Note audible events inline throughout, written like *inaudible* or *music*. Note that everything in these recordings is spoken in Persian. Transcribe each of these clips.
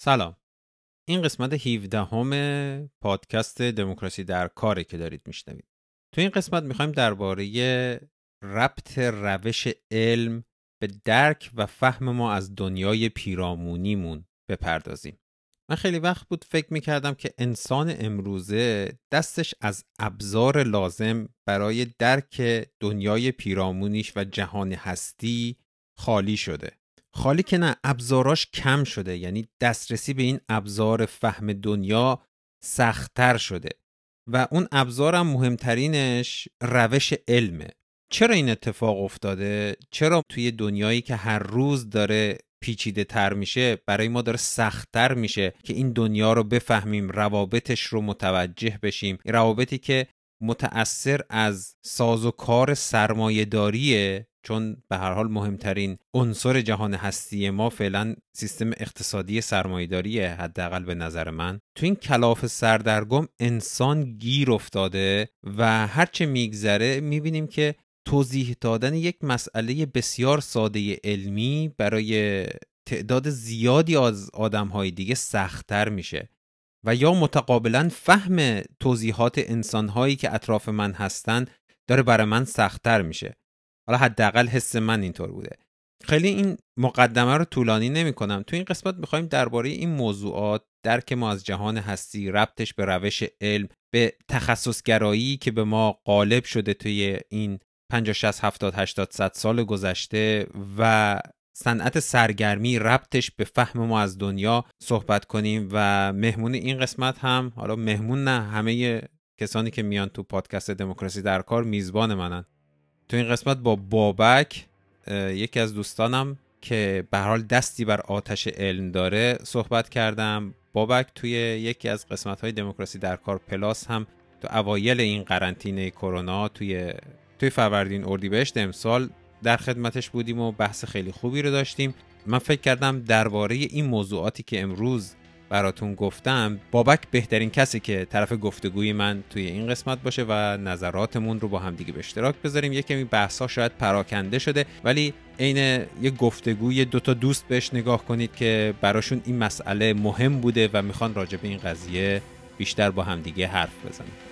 سلام. این قسمت 17 همه پادکست دموکراسی در کاره که دارید میشنوید. تو این قسمت می‌خوایم درباره ربط روش علم به درک و فهم ما از دنیای پیرامونیمون بپردازیم. من خیلی وقت بود فکر می‌کردم که انسان امروزه دستش از ابزار لازم برای درک دنیای پیرامونیش و جهان هستی خالی شده. خالی که نه ابزاراش کم شده. یعنی دسترسی به این ابزار فهم دنیا سختتر شده. و اون ابزارم مهمترینش روش علمه. چرا این اتفاق افتاده؟ چرا توی دنیایی که هر روز داره پیچیده تر میشه برای ما داره سختتر میشه که این دنیا رو بفهمیم روابطش رو متوجه بشیم؟ روابطی که متأثر از ساز و کار سرمایهداریه. چون به هر حال مهمترین عنصر جهان هستی ما فعلا سیستم اقتصادی سرمایهداریه حداقل به نظر من. تو این کلاف سردرگم انسان گیر افتاده و هرچه میگذره می‌بینیم که توضیح دادن یک مسئله بسیار ساده علمی برای تعداد زیادی از آدمهای دیگه سختتر میشه. و یا متقابلا فهم توضیحات انسانهایی که اطراف من هستن داره برای من سختتر میشه. حالا حداقل حس من اینطور بوده. خیلی این مقدمه رو طولانی نمی کنم تو این قسمت می‌خوایم درباره این موضوعات درک ما از جهان هستی ربطش به روش علم به تخصصگرایی که به ما غالب شده توی این 50 60 70 80 100 سال گذشته و صنعت سرگرمی ربطش به فهم ما از دنیا صحبت کنیم و مهمون این قسمت هم حالا مهمون نه همه کسانی که میان تو پادکست دموکراسی در کار میزبان منن. تو این قسمت با بابک یکی از دوستانم که به حال دستی بر آتش علم داره صحبت کردم. بابک توی یکی از قسمت های دموکراسی در کار پلاس هم تو اوایل این قرنطینه کرونا توی توی فروردین اردیبهشت امسال در خدمتش بودیم و بحث خیلی خوبی رو داشتیم. من فکر کردم درباره این موضوعاتی که امروز براتون گفتم بابک بهترین کسی که طرف گفتگوی من توی این قسمت باشه و نظراتمون رو با هم دیگه به اشتراک بذاریم. یه کمی بحثا شاید پراکنده شده ولی عین یه گفتگوی دو تا دوست بهش نگاه کنید که براشون این مسئله مهم بوده و می‌خوان راجع به این قضیه بیشتر با همدیگه حرف بزنیم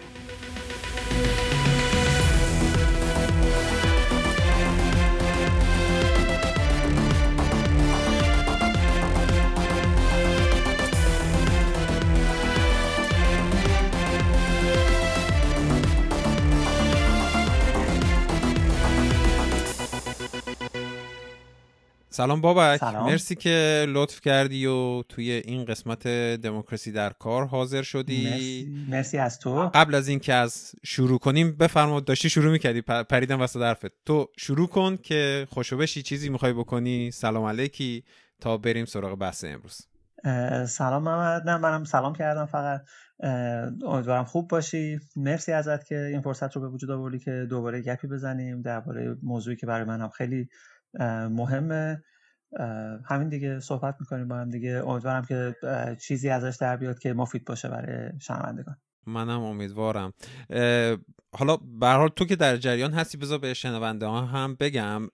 سلام بابک. سلام. مرسی که لطف کردی و توی این قسمت دموکراسی در کار حاضر شدی. مرسی, مرسی از تو. قبل از اینکه از شروع کنیم بفرما داشتی شروع می‌کردی؟ پریدم وسط حرفت. تو شروع کن که خوشو بشی چیزی می‌خوای بکنی. سلام علیکی. تا بریم سراغ بحث امروز. سلام محمد. نه منم سلام کردم فقط. امیدوارم خوب باشی. مرسی ازت که این فرصت رو به وجود آوردی که دوباره گپی بزنیم درباره موضوعی که برای من هم خیلی مهمه. همین دیگه صحبت می‌کنیم با هم دیگه. امیدوارم که چیزی ازش در بیاد که مفید باشه برای شنوندگان. منم امیدوارم. حالا به تو که در جریان هستی بذار به شنونده ها هم بگم.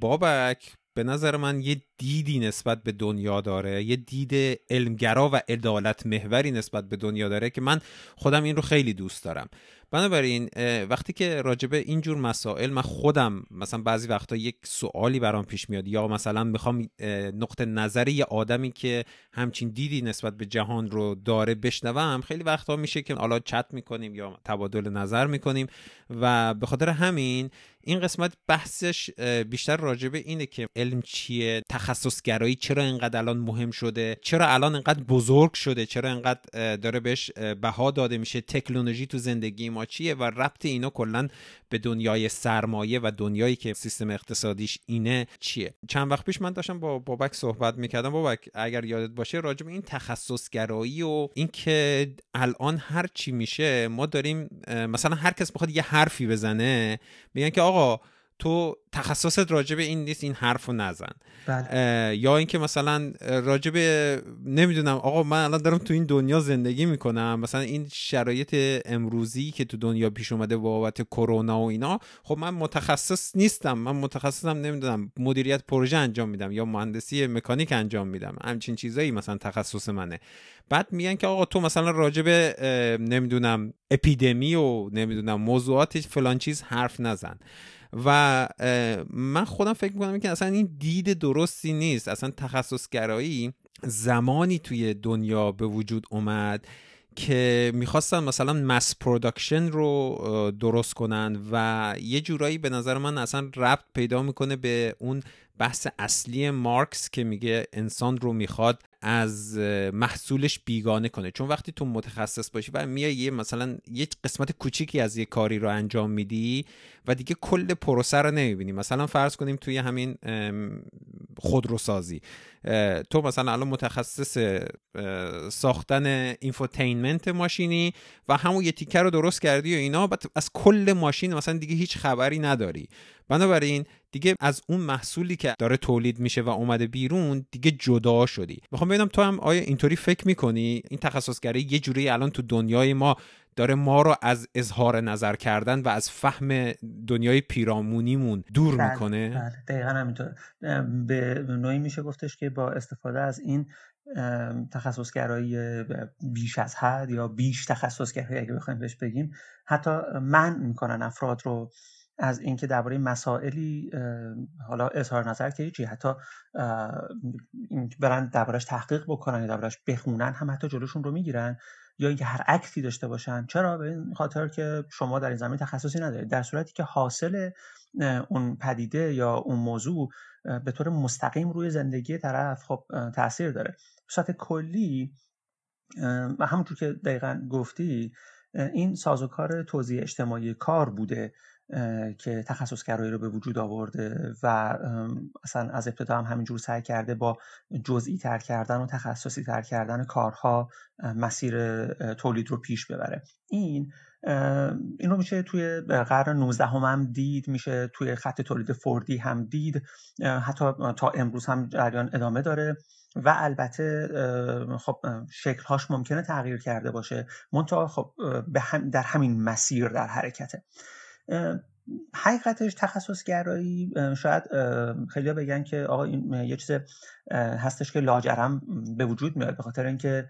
بابک به نظر من یه دیدی نسبت به دنیا داره. یه دید علمگرا و عدالت محوری نسبت به دنیا داره که من خودم این رو خیلی دوست دارم. بنابراین وقتی که راجبه اینجور مسائل من خودم مثلا بعضی وقتا یک سوالی برام پیش میاد یا مثلا می‌خوام نقطه نظر یه آدمی که همچین دیدی نسبت به جهان رو داره بشنوم خیلی وقتا میشه که حالا چت می‌کنیم یا تبادل نظر می‌کنیم و به خاطر همین این قسمت بحثش بیشتر راجبه اینه که علم چیه تخصصگرایی چرا اینقدر الان مهم شده چرا الان اینقدر بزرگ شده چرا اینقدر داره بهش بها داده میشه تکنولوژی تو زندگی چیه و ربط اینا کلا به دنیای سرمایه و دنیایی که سیستم اقتصادیش اینه چیه؟ چند وقت پیش من داشتم با بابک صحبت می‌کردم. بابک اگر یادت باشه راجع به این تخصصگرایی و اینکه الان هر چی میشه ما داریم مثلا هر کس می‌خواد یه حرفی بزنه میگن که آقا تو تخصصت راجب این نیست این حرف رو نزن. بله. یا اینکه مثلا راجب نمی‌دونم آقا من الان دارم تو این دنیا زندگی می‌کنم. مثلا این شرایط امروزی که تو دنیا پیش اومده بابت کرونا و اینا خب من متخصص نیستم. من متخصصم نمی‌دونم مدیریت پروژه انجام میدم یا مهندسی مکانیک انجام میدم. همچین چیزایی مثلا تخصص منه. بعد میگن که آقا تو مثلا راجب نمی‌دونم اپیدمی و نمی‌دونم موضوعات فلان چیز حرف نزن. و من خودم فکر می‌کنم که اصلا این دید درستی نیست. اصلا تخصصگرایی زمانی توی دنیا به وجود اومد که می‌خواستن مثلا mass production رو درست کنن و یه جورایی به نظر من اصلا ربط پیدا می‌کنه به اون بحث اصلی مارکس که میگه انسان رو می‌خواد از محصولش بیگانه کنه. چون وقتی تو متخصص باشی و میای یه مثلا یه قسمت کوچیکی از یه کاری رو انجام میدی و دیگه کل پروسه رو نمی‌بینی. مثلا فرض کنیم توی همین خودروسازی. تو مثلا الان متخصص ساختن اینفوتینمنت ماشینی و همون یه تیکه رو درست کردی و اینا از کل ماشین مثلا دیگه هیچ خبری نداری. بنابراین دیگه از اون محصولی که داره تولید میشه و اومده بیرون دیگه جدا شدی. می‌خوام ببینم تو هم آیا اینطوری فکر می‌کنی؟ این تخصصگری یه جوری الان تو دنیای ما داره ما رو از اظهار نظر کردن و از فهم دنیای پیرامونیمون دور بله، می‌کنه؟ بله دقیقا همینطور. به نوعی میشه گفتش که با استفاده از این تخصصگرایی بیش از حد یا بیش تخصصگرایی اگه بخوایم بهش بگیم حتی من می‌کنن افراد رو از اینکه درباره مسائلی حالا اظهار نظر که هیچی حتی برن دربارش تحقیق بکنن یا دربارش بخونن هم حتی جلوشون رو می‌گیرن یا اینکه هر عکسی داشته باشن. چرا؟ به این خاطر که شما در این زمین تخصصی ندارید. در صورتی که حاصل اون پدیده یا اون موضوع به طور مستقیم روی زندگی طرف خب تاثیر داره. به صورت کلی و همونطور که دقیقا گفتی این سازوکار توضیح اجتماعی کار بوده. که تخصصگرایی رو به وجود آورده و اصلا از ابتدا هم همینجور سعی کرده با جزئی تر کردن و تخصصی تر کردن کارها مسیر تولید رو پیش ببره. این این رو میشه توی قرن 19 هم, هم دید میشه توی خط تولید فوردی هم دید. حتی تا امروز هم جریان ادامه داره و البته خب شکلهاش ممکنه تغییر کرده باشه. منتها خب در همین مسیر در حرکته. حقیقتش تخصص گرایی شاید خیلی بگن که آقا این یه چیز هستش که لاجرم به وجود میاد به خاطر اینکه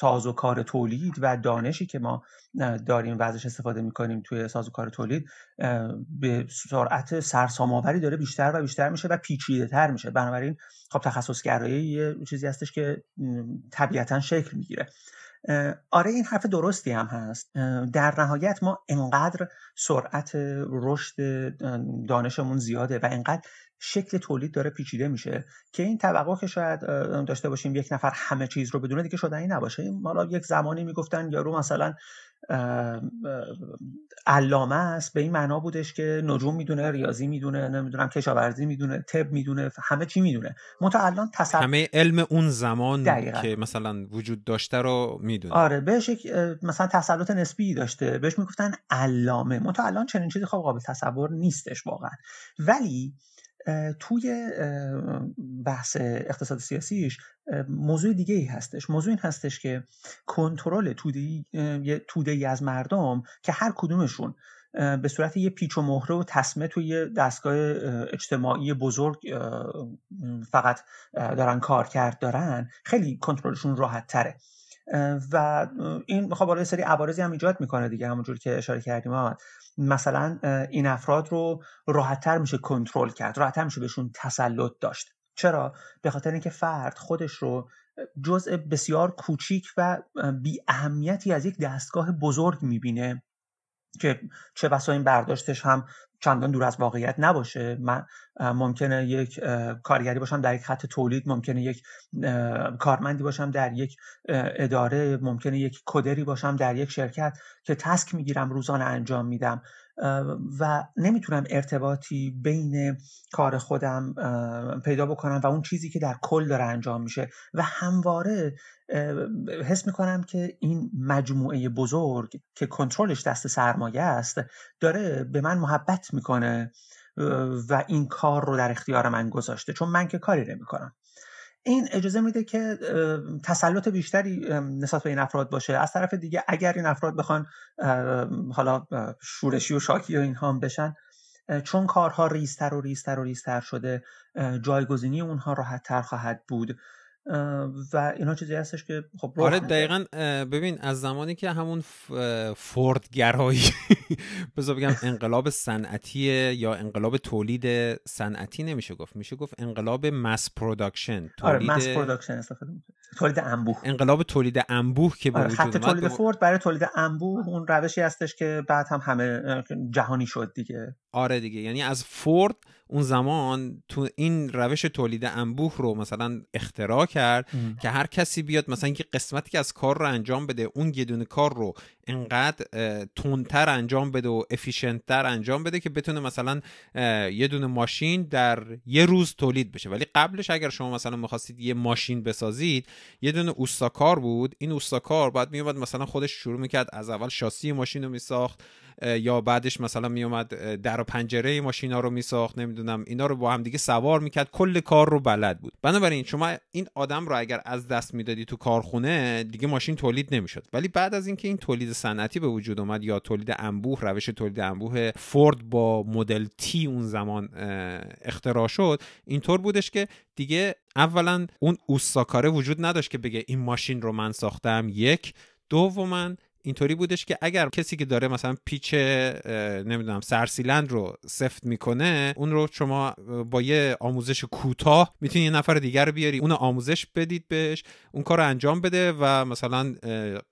ساز و کار تولید و دانشی که ما داریم و ازش استفاده می‌کنیم توی ساز و کار تولید به سرعت سرسام‌آوری داره بیشتر و بیشتر میشه و پیچیده تر میشه. بنابراین خب تخصص گرایی یه چیزی هستش که طبیعتا شکل می‌گیره. آره این حرف درستی هم هست. در نهایت ما انقدر سرعت رشد دانشمون زیاده و انقدر شکل تولید داره پیچیده میشه که این توقع که شاید داشته باشیم یک نفر همه چیز رو بدونه دیگه شدنی نباشه. حالا یک زمانی می‌گفتن یارو مثلا علامه است به این معنا بودش که نجوم می‌دونه ریاضی می‌دونه نمی‌دونم کشاورزی می‌دونه طب می‌دونه همه چی می‌دونه. منتها الان تصور همه علم اون زمان دقیقا. که مثلا وجود داشته رو می‌دونه. آره بهش مثلا تسلط نسبی داشته. بهش می‌گفتن علامه. منتها الان چنین چیزی خب قابل تصور نیستش واقعا. ولی توی بحث اقتصاد سیاسیش موضوع دیگه ای هستش. موضوع این هستش که کنترل توده ای از مردم که هر کدومشون به صورت یه پیچ و مهره و تسمه توی دستگاه اجتماعی بزرگ فقط دارن کار کرد دارن خیلی کنترلشون راحت تره. و این خب حالا سری عوارضی هم ایجاد می‌کنه دیگه همونجور که اشاره کردیم مثلا این افراد رو راحتتر میشه کنترل کرد راحتتر میشه بهشون تسلط داشت. چرا؟ به خاطر اینکه فرد خودش رو جزء بسیار کوچیک و بی اهمیتی از یک دستگاه بزرگ می‌بینه که چه بسا این برداشتش هم چندان دور از واقعیت نباشه. من ممکنه یک کارگری باشم در یک خط تولید ممکنه یک کارمندی باشم در یک اداره ممکنه یک کدری باشم در یک شرکت که تسک می‌گیرم روزانه انجام میدم. و نمی‌تونم ارتباطی بین کار خودم پیدا بکنم و اون چیزی که در کل داره انجام میشه. و همواره حس می‌کنم که این مجموعه بزرگ که کنترلش دست سرمایه است داره به من محبت می‌کنه و این کار رو در اختیار من گذاشته. چون من که کاری نمی‌کنم. این اجازه میده که تسلط بیشتری نسبت به این افراد باشه. از طرف دیگه اگر این افراد بخوان حالا شورشی و شاکی و اینها بشن چون کارها ریستر و ریستر و ریستر شده جایگزینی اونها راحت تر خواهد بود. و اینا چیزی هستش که خب آره دقیقا ببین از زمانی که همون فوردگرایی *laughs* بذار بگم انقلاب صنعتی یا انقلاب تولید صنعتی نمیشه گفت. میشه گفت انقلاب mass production تولید آره production استفاده تولید انبوه. انقلاب تولید انبوه که به آره خط تولید فورد برای تولید انبوه اون روشی هستش که بعد هم همه جهانی شد دیگه. آره دیگه یعنی از فورد اون زمان تو این روش تولید انبوه رو مثلا اختراع کرد که هر کسی بیاد مثلا یه قسمتی که از کار رو انجام بده اون یه دونه کار رو انقدر تندتر انجام بده و افیشنتتر انجام بده که بتونه مثلا یه دونه ماشین در یه روز تولید بشه. ولی قبلش اگر شما مثلا می‌خواستید یه ماشین بسازید یه دونه اوستاکار بود. این اوستاکار بعد میومد مثلا خودش شروع می‌کرد از اول شاسی ماشین رو میساخت یا بعدش مثلا میومد در و پنجره ماشینا رو میساخت نمی‌دونم اینا رو با هم دیگه سوار می‌کرد. کل کار رو بلد بود. بنابراین شما این آدم رو اگر از دست می‌دادی تو کارخونه دیگه ماشین تولید نمی‌شد. ولی بعد از اینکه این تولید صنعتی به وجود اومد یا تولید انبوه روش تولید انبوه فورد با مدل تی اون زمان اختراع شد. اینطور بودش که دیگه اولا اون اوستاکاره وجود نداشت که بگه این ماشین رو من ساختم. یک. دوما اینطوری بودش که اگر کسی که داره مثلا پیچ نمی‌دونم سرسیلند رو سفت می‌کنه اون رو شما با یه آموزش کوتاه می‌تونی یه نفر دیگر بیاری اون آموزش بدید بهش اون کار رو انجام بده و مثلا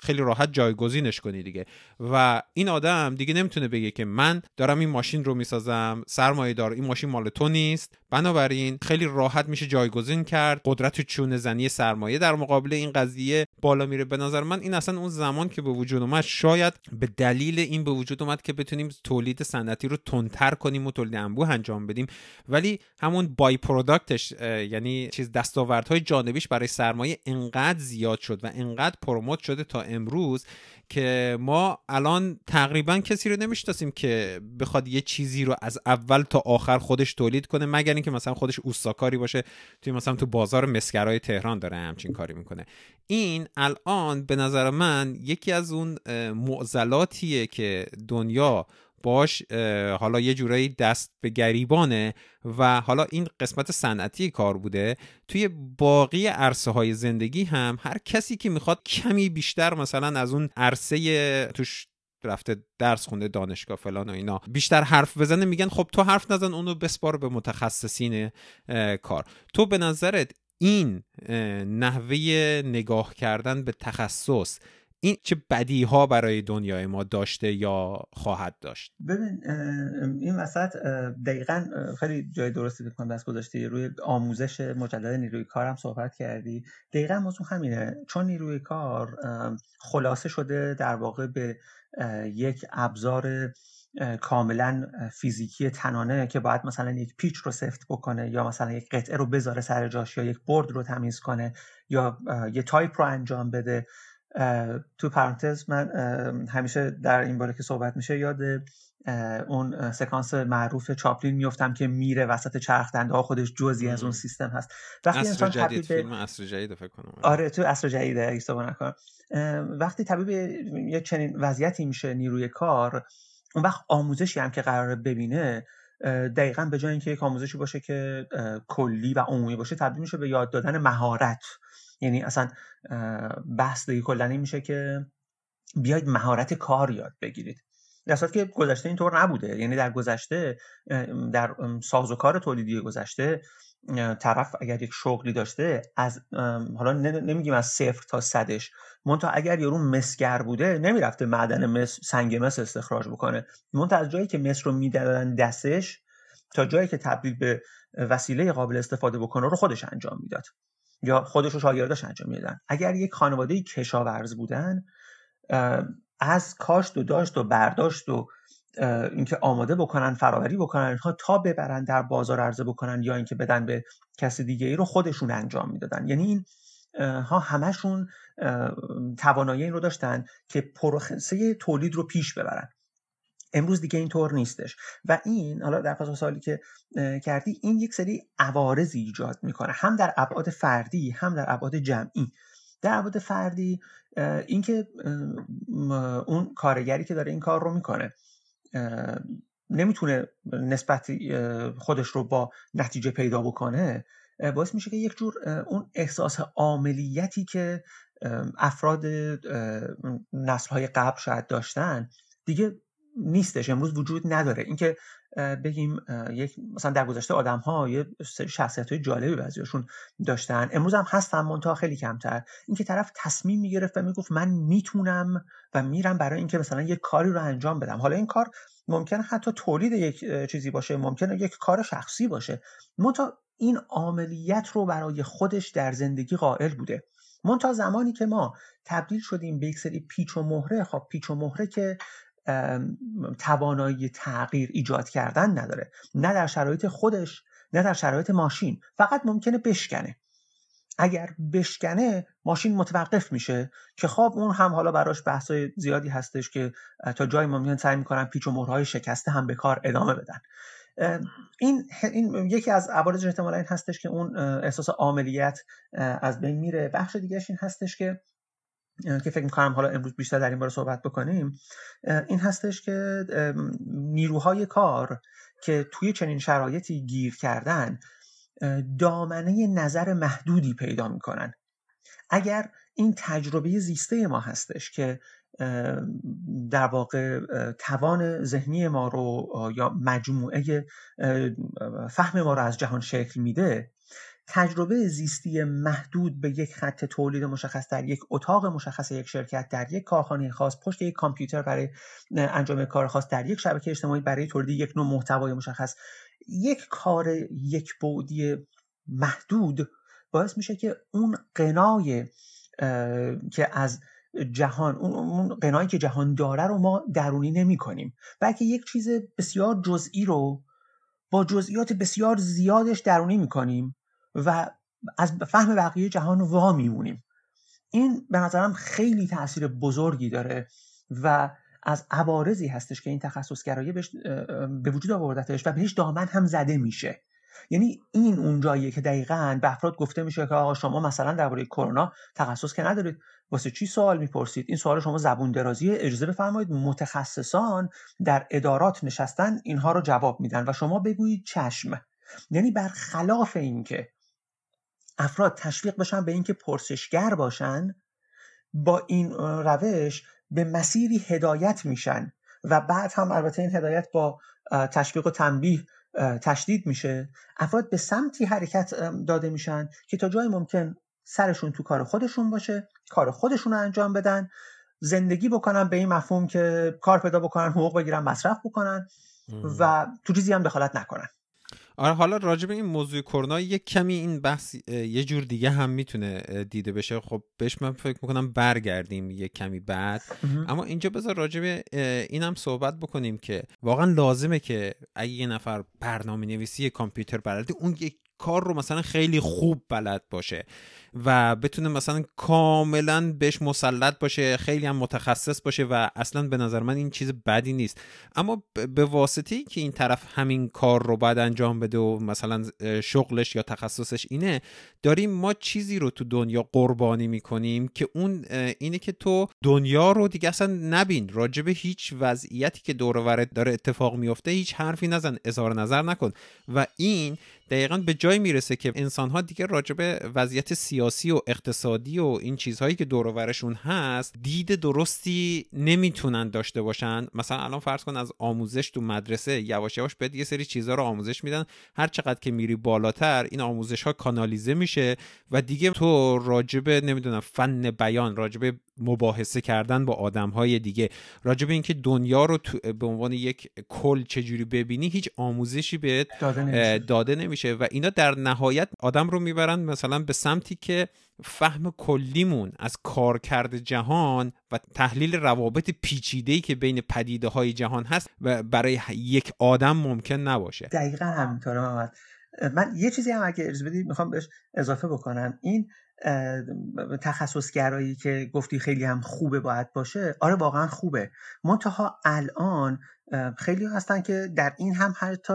خیلی راحت جایگزینش کنی دیگه. و این آدم دیگه نمی‌تونه بگه که من دارم این ماشین رو می‌سازم سرمایه دار این ماشین مال تو نیست. بنابراین خیلی راحت میشه جایگزین کرد قدرت چونه زنی سرمایه در مقابل این قضیه بالا میره. به نظر من این اصلا اون زمان که به وجود اومد شاید به دلیل این به وجود اومد که بتونیم تولید صنعتی رو تندتر کنیم و تولید انبوه انجام بدیم. ولی همون بای پروداکتش یعنی چیز دستاوردهای جانبیش برای سرمایه انقدر زیاد شد و انقدر پروموت شده تا امروز که ما الان تقریبا کسی رو نمی‌شناسیم که بخواد یه چیزی رو از اول تا آخر خودش تولید کنه مگر اینکه مثلا خودش اوستاکاری باشه توی مثلا تو بازار مسگرای تهران داره همچین کاری می‌کنه. این الان به نظر من یکی از اون معضلاتیه که دنیا باش حالا یه جورایی دست به گریبانه و حالا این قسمت صنعتی کار بوده. توی باقی عرصه های زندگی هم هر کسی که می‌خواد کمی بیشتر مثلا از اون عرصه توش رفته درس خونده دانشگاه فلان و اینا بیشتر حرف بزنه میگن خب تو حرف نزن اونو بسپار به متخصصین کار. تو به نظرت این نحوه نگاه کردن به تخصص این چه بدی ها برای دنیای ما داشته یا خواهد داشت؟ ببین این وسط دقیقا خیلی جای درستی بکنم دست گذاشتی. روی آموزش مجدد نیروی کار هم صحبت کردی. دقیقا موضوع همینه. چون نیروی کار خلاصه شده در واقع به یک ابزار کاملا فیزیکی تنانه که باید مثلا یک پیچ رو سفت بکنه یا مثلا یک قطعه رو بذاره سر جاش یا یک برد رو تمیز کنه یا یه تایپ رو انجام بده. تو پرانتز من همیشه در این باره که صحبت میشه یاد اون سکانس معروف چاپلین میفتم که میره وسط چرخ دنده ها خودش جزی از اون سیستم هست. وقتی انسان جدید فیلم عصر جدید فکر کنم. آره. تو عصر جدید اشتباه نکنم. وقتی طبیب یک چنین وضعیتی میشه نیروی کار اون وقت آموزشی هم که قراره ببینه دقیقا به جای اینکه یک آموزشی باشه که کلی و عمومی باشه تبدیل میشه به یاد دادن مهارت. یعنی اصلا بحث دیگه کلا میشه که بیاید مهارت کار یاد بگیرید. در که گذشته اینطور نبوده. یعنی در گذشته در سازوکار تولیدی گذشته طرف اگر یک شغلی داشته از حالا نمیگیم از صفر تا صدش. منتها اگر یارو مسگر بوده نمی‌رفته معدن مس سنگ مس استخراج بکنه. منتها از جایی که مس رو می‌دادن دستش تا جایی که تبدیل به وسیله قابل استفاده بکنه رو خودش انجام می‌داد. یا خودش رو شاگرداش انجام می‌دادن اگر یک خانواده کشاورز بودن از کاشت و داشت و برداشت و اینکه آماده بکنن فراوری بکنن اینها تا ببرن در بازار عرضه بکنن یا اینکه بدن به کسی دیگه ای رو خودشون انجام می‌دادن. یعنی این ها همشون توانایی این رو داشتن که پروسه تولید رو پیش ببرن. امروز دیگه اینطور نیستش. و این حالا در پاسخ سوالی که کردی این یک سری عوارضی ایجاد می‌کنه. هم در ابعاد فردی هم در ابعاد جمعی. در ابعاد فردی اینکه اون کارگری که داره این کار رو می‌کنه نمی‌تونه نسبت خودش رو با نتیجه پیدا بکنه باعث میشه که یک جور اون احساس عاملیتی که افراد نسل های قبل شاید داشتن دیگه نیستش امروز وجود نداره. اینکه بگیم یک مثلا در گذشته آدم ها یه شخصیت های جالبی بعضیشون داشتن. امروز هم هستن منتها خیلی کمتر. اینکه طرف تصمیم می‌گرفت و می‌گفت من می‌تونم و میرم برای اینکه مثلا یک کاری رو انجام بدم. حالا این کار ممکنه حتی تولید یک چیزی باشه ممکنه یک کار شخصی باشه. منتها این عملیت رو برای خودش در زندگی قائل بوده. منتها زمانی که ما تبدیل شدیم به یک سری پیچ و مهره خب پیچ و مهره که توانایی تغییر ایجاد کردن نداره. نه در شرایط خودش نه در شرایط ماشین. فقط ممکنه بشکنه. اگر بشکنه ماشین متوقف میشه که خب اون هم حالا براش بحثای زیادی هستش که تا جای ممکن سعی می‌کنن پیچ و مهرهای شکسته هم به کار ادامه بدن. این, این یکی از عوارض احتمالا این هستش که اون احساس عاملیت از بین میره. بخش دیگهش این هستش که که فکر می‌کنم حالا امروز بیشتر در این باره صحبت بکنیم این هستش که نیروهای کار که توی چنین شرایطی گیر کردن دامنه نظر محدودی پیدا می‌کنن. اگر این تجربه زیسته ما هستش که در واقع توان ذهنی ما رو یا مجموعه فهم ما رو از جهان شکل میده تجربه زیستی محدود به یک خط تولید مشخص در یک اتاق مشخص یک شرکت در یک کارخانه خاص پشت یک کامپیوتر برای انجام کار خاص در یک شبکه اجتماعی برای تولید یک نوع محتوای مشخص. یک کار یک بعدی محدود باعث میشه که اون قنای که از جهان اون قنایی که جهان داره رو ما درونی نمی کنیم. بلکه یک چیز بسیار جزئی رو با جزئیات بسیار زیادش درونی می کنیم. و از فهم بقیه جهان وا میمونیم. این به نظرم خیلی تاثیر بزرگی داره و از عوارضی هستش که این تخصصگرایی به وجود آوردتش و بهش دامن هم زده میشه. یعنی این اون جاییه که دقیقا به افراد گفته میشه که آقا شما مثلا درباره کرونا تخصص که ندارید واسه چی سوال می‌پرسید؟ این سوال شما زبون درازی اجازه بفرمایید متخصصان در ادارات نشستن اینها رو جواب میدن و شما بگویید چشم. یعنی برخلاف اینکه افراد تشویق بشن به اینکه پرسشگر باشن با این روش به مسیری هدایت میشن و بعد هم البته این هدایت با تشویق و تنبیه تشدید میشه. افراد به سمتی حرکت داده میشن که تا جای ممکن سرشون تو کار خودشون باشه کار خودشون رو انجام بدن زندگی بکنن به این مفهوم که کار پیدا بکنن حقوق بگیرن مصرف بکنن و تو چیزی هم دخالت نکنن. آره حالا راجع به این موضوع کرونا یک کمی این بحث یه جور دیگه هم می‌تونه دیده بشه. خب بهش من فکر می‌کنم برگردیم یک کمی بعد. اما اینجا بذار راجع به این هم صحبت بکنیم که واقعا لازمه که اگه یه نفر برنامه نویسی کامپیوتر بلده اون یک کار رو مثلا خیلی خوب بلد باشه. و بتونه مثلا کاملا بهش مسلط باشه خیلی هم متخصص باشه و اصلا به نظر من این چیز بدی نیست. اما به واسطه که این طرف همین کار رو باید انجام بده و مثلا شغلش یا تخصصش اینه داریم ما چیزی رو تو دنیا قربانی می‌کنیم که اون اینه که تو دنیا رو دیگه اصلا نبین. راجب هیچ وضعیتی که دور داره اتفاق میفته هیچ حرفی نزن اظهار نظر نکن. و این دقیقا به جای می‌رسه که انسان ها دیگه راجب وضعیت سیاسی و اقتصادی و این چیزهایی که دورورشون هست دید درستی نمی‌تونن داشته باشن. مثلا الان فرض کن از آموزش تو مدرسه یواش یواش بهت یه سری چیزها رو آموزش میدن. هر چقدر که میری بالاتر این آموزش ها کانالیزه میشه و دیگه تو راجب نمی‌دونم فن بیان راجب مباحثه کردن با آدم های دیگه راجب اینکه دنیا رو به عنوان یک کل چجوری ببینی هیچ آموزشی بهت داده نمیشه. داده نمیشه. و اینا در نهایت آدم رو می‌برن مثلا به سمتی که فهم کلیمون از کارکرد جهان و تحلیل روابط پیچیده‌ای که بین پدیده های جهان هست و برای یک آدم ممکن نباشه. دقیقا همینطوره محمد. من یه چیزی هم اگه ارز بدید می‌خوام بهش اضافه بکنم. این تخصصگرایی که گفتی خیلی هم خوبه باید باشه آره واقعا خوبه. منتها الان خیلی هستن که در این هم حتی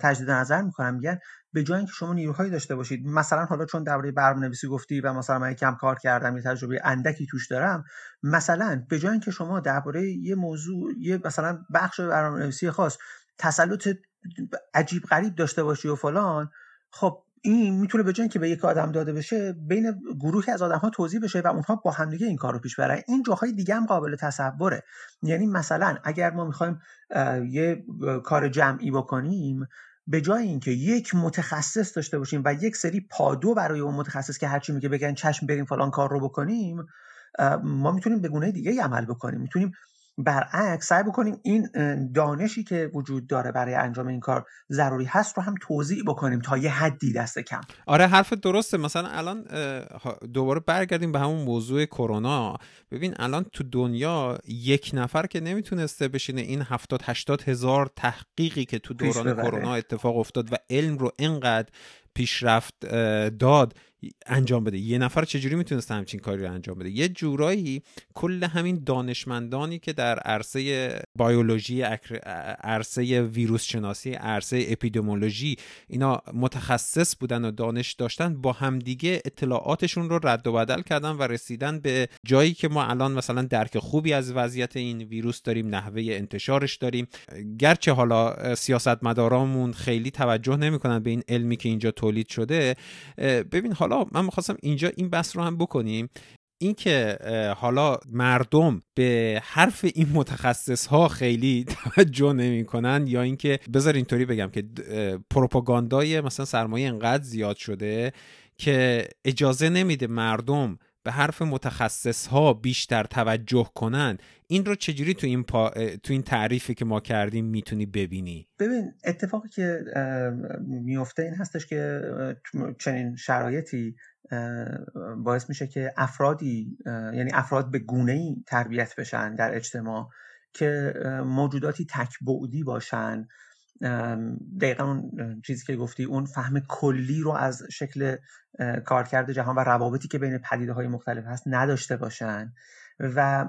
تجدید نظر می‌کنم میگن به جای اینکه شما نیروهایی داشته باشید مثلا حالا چون درباره برنامه نویسی گفتی و مثلا من کم کار کردم یه تجربه اندکی توش دارم مثلا به جای اینکه شما درباره یه موضوع یه مثلا بخش برنامه نویسی خاص تسلط عجیب غریب داشته باشی و فلان خب این می‌تونه به جای که به یک آدم داده بشه بین گروهی از آدم ها توضیح بشه و اونها با همدیگه این کار رو پیش برن این جاهای دیگه هم قابل تصوره. یعنی مثلا اگر ما می‌خوایم یه کار جمعی بکنیم به جای اینکه یک متخصص داشته باشیم و یک سری پادو برای اون متخصص که هرچی میگه بگن چشم بریم فلان کار رو بکنیم ما می‌تونیم به گونه دیگه عمل بکنیم. می‌تونیم برعکس سعی بکنیم این دانشی که وجود داره برای انجام این کار ضروری هست رو هم توضیح بکنیم تا یه حدی دست کم. آره حرف درسته. مثلا الان دوباره برگردیم به همون موضوع کرونا. ببین الان تو دنیا یک نفر که نمی‌تونسته بشینه این هفتاد هشتاد هزار تحقیقی که تو دوران کرونا اتفاق افتاد و علم رو اینقدر پیشرفت داد انجام بده. یه نفر چجوری می‌تونست همچین کاری رو انجام بده؟ یه جورایی کل همین دانشمندانی که در عرصه بیولوژی عرصه ویروس شناسی عرصه اپیدمیولوژی اینا متخصص بودن و دانش داشتن با همدیگه اطلاعاتشون رو رد و بدل کردن و رسیدن به جایی که ما الان مثلا درک خوبی از وضعیت این ویروس داریم نحوه انتشارش داریم. گرچه حالا سیاستمدارامون خیلی توجه نمی‌کنن به این علمی که اینجا تولید شده ببین حالا من می‌خواستم اینجا این بحث رو هم بکنیم. اینکه حالا مردم به حرف این متخصص ها خیلی *laughs* توجه نمی‌کنن یا اینکه بذار اینطوری بگم که پروپاگاندای مثلا سرمایه انقدر زیاد شده که اجازه نمیده مردم به حرف متخصص ها بیشتر توجه کنن این رو چجوری تو این, پا... تو این تعریفی که ما کردیم می‌تونی ببینی؟ ببین اتفاقی که میفته این هستش که چنین شرایطی باعث میشه که افرادی یعنی افراد به گونه ای تربیت بشن در اجتماع که موجوداتی تکبعدی باشن دقیقا اون چیزی که گفتی اون فهم کلی رو از شکل کارکرد جهان و روابطی که بین پدیده های مختلف هست نداشته باشن و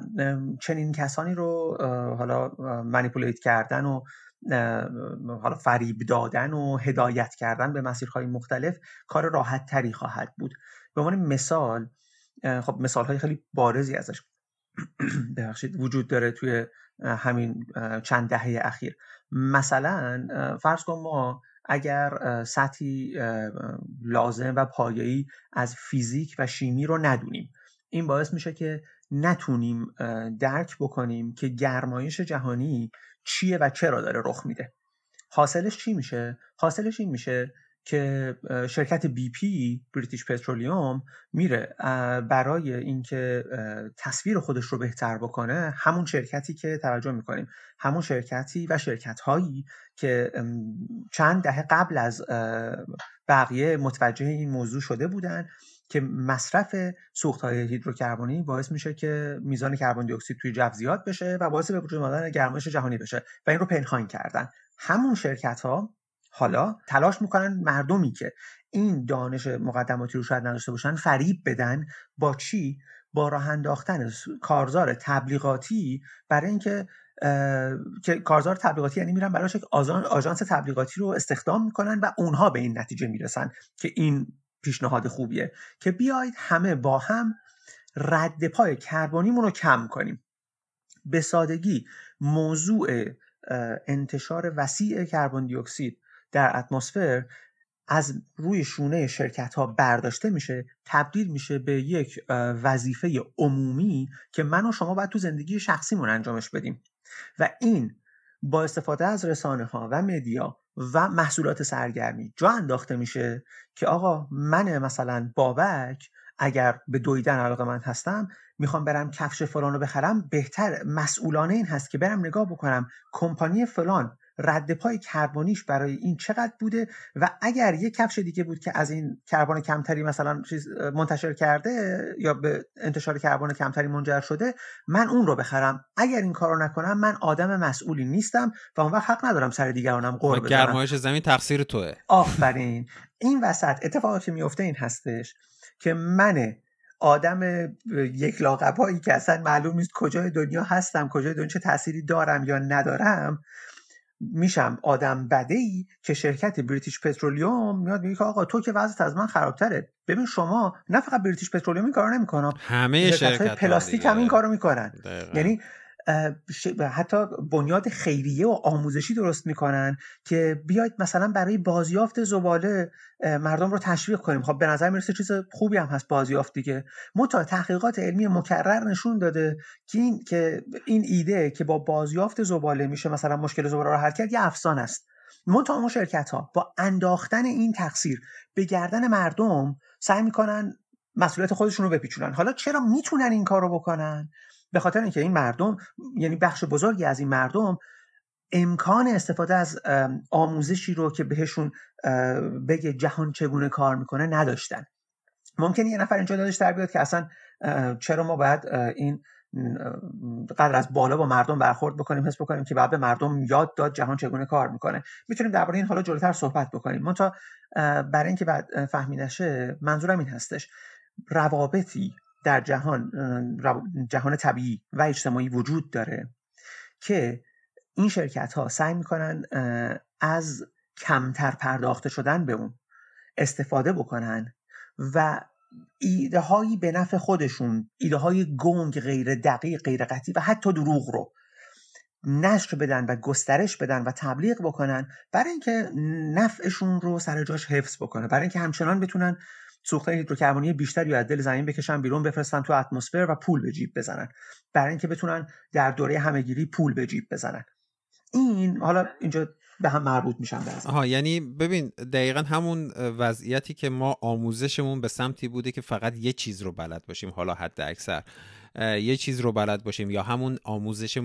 چنین کسانی رو حالا منیپولیت کردن و حالا فریب دادن و هدایت کردن به مسیرهای مختلف کار راحت تری خواهد بود. به عنوان مثال خب مثال های خیلی بارزی ازش *clears throat* ببخشید وجود داره توی همین چند دهه اخیر. مثلا فرض کن ما اگر سطحی لازم و پایه‌ای از فیزیک و شیمی رو ندونیم. این باعث میشه که نتونیم درک بکنیم که گرمایش جهانی چیه و چرا داره رخ میده. حاصلش چی میشه؟ حاصلش این میشه که شرکت بی پی بریتیش پترولیوم میره برای اینکه تصویر خودش رو بهتر بکنه همون شرکتی که توجه می‌کنیم. همون شرکتی و شرکت هایی که چند دهه قبل از بقیه متوجه این موضوع شده بودن که مصرف سوخت های هیدروکربنی باعث میشه که میزان کربن دی اکسید توی جو زیاد بشه و باعث به وجود اومدن گرمایش جهانی بشه و این رو پنهان کردن. همون شرکت ها حالا تلاش می‌کنن مردمی که این دانش مقدماتی رو شاید نداشته باشن فریب بدن با چی؟ با راه انداختن کارزار تبلیغاتی برای اینکه که کارزار تبلیغاتی یعنی میرن براش یک آژانس تبلیغاتی رو استخدام می‌کنن و اونها به این نتیجه می‌رسن که این پیشنهاد خوبیه. که بیایید همه با هم رد پای کربنیمون رو کم کنیم. به سادگی موضوع انتشار وسیع کربن دی اکسید در اتمسفر از روی شونه شرکت ها برداشته میشه تبدیل میشه به یک وظیفه عمومی که من و شما باید تو زندگی شخصیمون انجامش بدیم. و این با استفاده از رسانه ها و مدیا و محصولات سرگرمی جا انداخته میشه که آقا من مثلا بابک اگر به دویدن علاقه من هستم می‌خوام برم کفش فلان رو بخرم بهتر مسئولانه این هست که برم نگاه بکنم کمپانی فلان رد پای کربانیش برای این چقدر بوده و اگر یه کفش دیگه بود که از این کربن کمتری مثلا چیز منتشر کرده یا به انتشار کربن کمتری منجر شده من اون رو بخرم. اگر این کارو نکنم من آدم مسئولی نیستم و اون وقت حق ندارم سر دیگرانم قور بدم گرمایش زمین تقصیر توه. آفرین. این وسط اتفاقی که میفته این هستش که من آدم یک لاقبایی که اصلا معلوم نیست کجای دنیا هستم کجای دنیا چه تأثیری دارم یا ندارم میشم آدم بده ای که شرکت بریتیش پترولیوم میاد میگه آقا تو که وضعیت از من خرابتره. ببین شما نه فقط بریتیش پترولیوم این کارو نمی‌کنن همه شرکت پلاستیک هم این کارو می‌کنن. یعنی حتی بنیاد خیریه و آموزشی درست می‌کنن که بیاید مثلا برای بازیافت زباله مردم رو تشویق کنیم. خب به نظر می‌رسه چیز خوبی هم هست بازیافت دیگه. متا تحقیقات علمی مکرر نشون داده که این که این ایده که با بازیافت زباله میشه مثلا مشکل زباله رو حل کرد یه افسان است. منتها اون شرکت ها با انداختن این تقصیر به گردن مردم سعی می‌کنن مسئولیت خودشون رو بپیچونن. حالا چرا می‌تونن این کار رو بکنن؟ به خاطر اینکه این مردم یعنی بخش بزرگی از این مردم امکان استفاده از آموزشی رو که بهشون بگه جهان چگونه کار می‌کنه نداشتن. ممکنه یه نفر اینجا دادش در بیاد که اصلا چرا ما باید این قدر از بالا با مردم برخورد بکنیم حس بکنیم که بعد به مردم یاد داد جهان چگونه کار می‌کنه. می‌تونیم درباره این حالا جلوتر صحبت بکنیم. منتها برای اینکه بعد فهمی نشه منظورم این هستش. روابطی در جهان جهان طبیعی و اجتماعی وجود داره که این شرکت ها سعی می‌کنن از کمتر پرداخته شدن به اون استفاده بکنن و ایده هایی به نفع خودشون ایده های گنگ غیر دقیق غیر قطعی و حتی دروغ رو نشر بدن و گسترش بدن و تبلیغ بکنن برای اینکه نفعشون رو سر جاش حفظ بکنه برای اینکه همچنان بتونن سوخته هیدروکربنی بیشتری از دل زمین بکشن بیرون بفرستن تو اتمسفر و پول به جیب بزنن. برای اینکه بتونن در دوره همهگیری پول به جیب بزنن. این حالا اینجا به هم مربوط میشن آها یعنی ببین دقیقا همون وضعیتی که ما آموزشمون به سمتی بوده که فقط یه چیز رو بلد باشیم حالا حد اکثر یه چیز رو بلد باشیم یا همون آموزش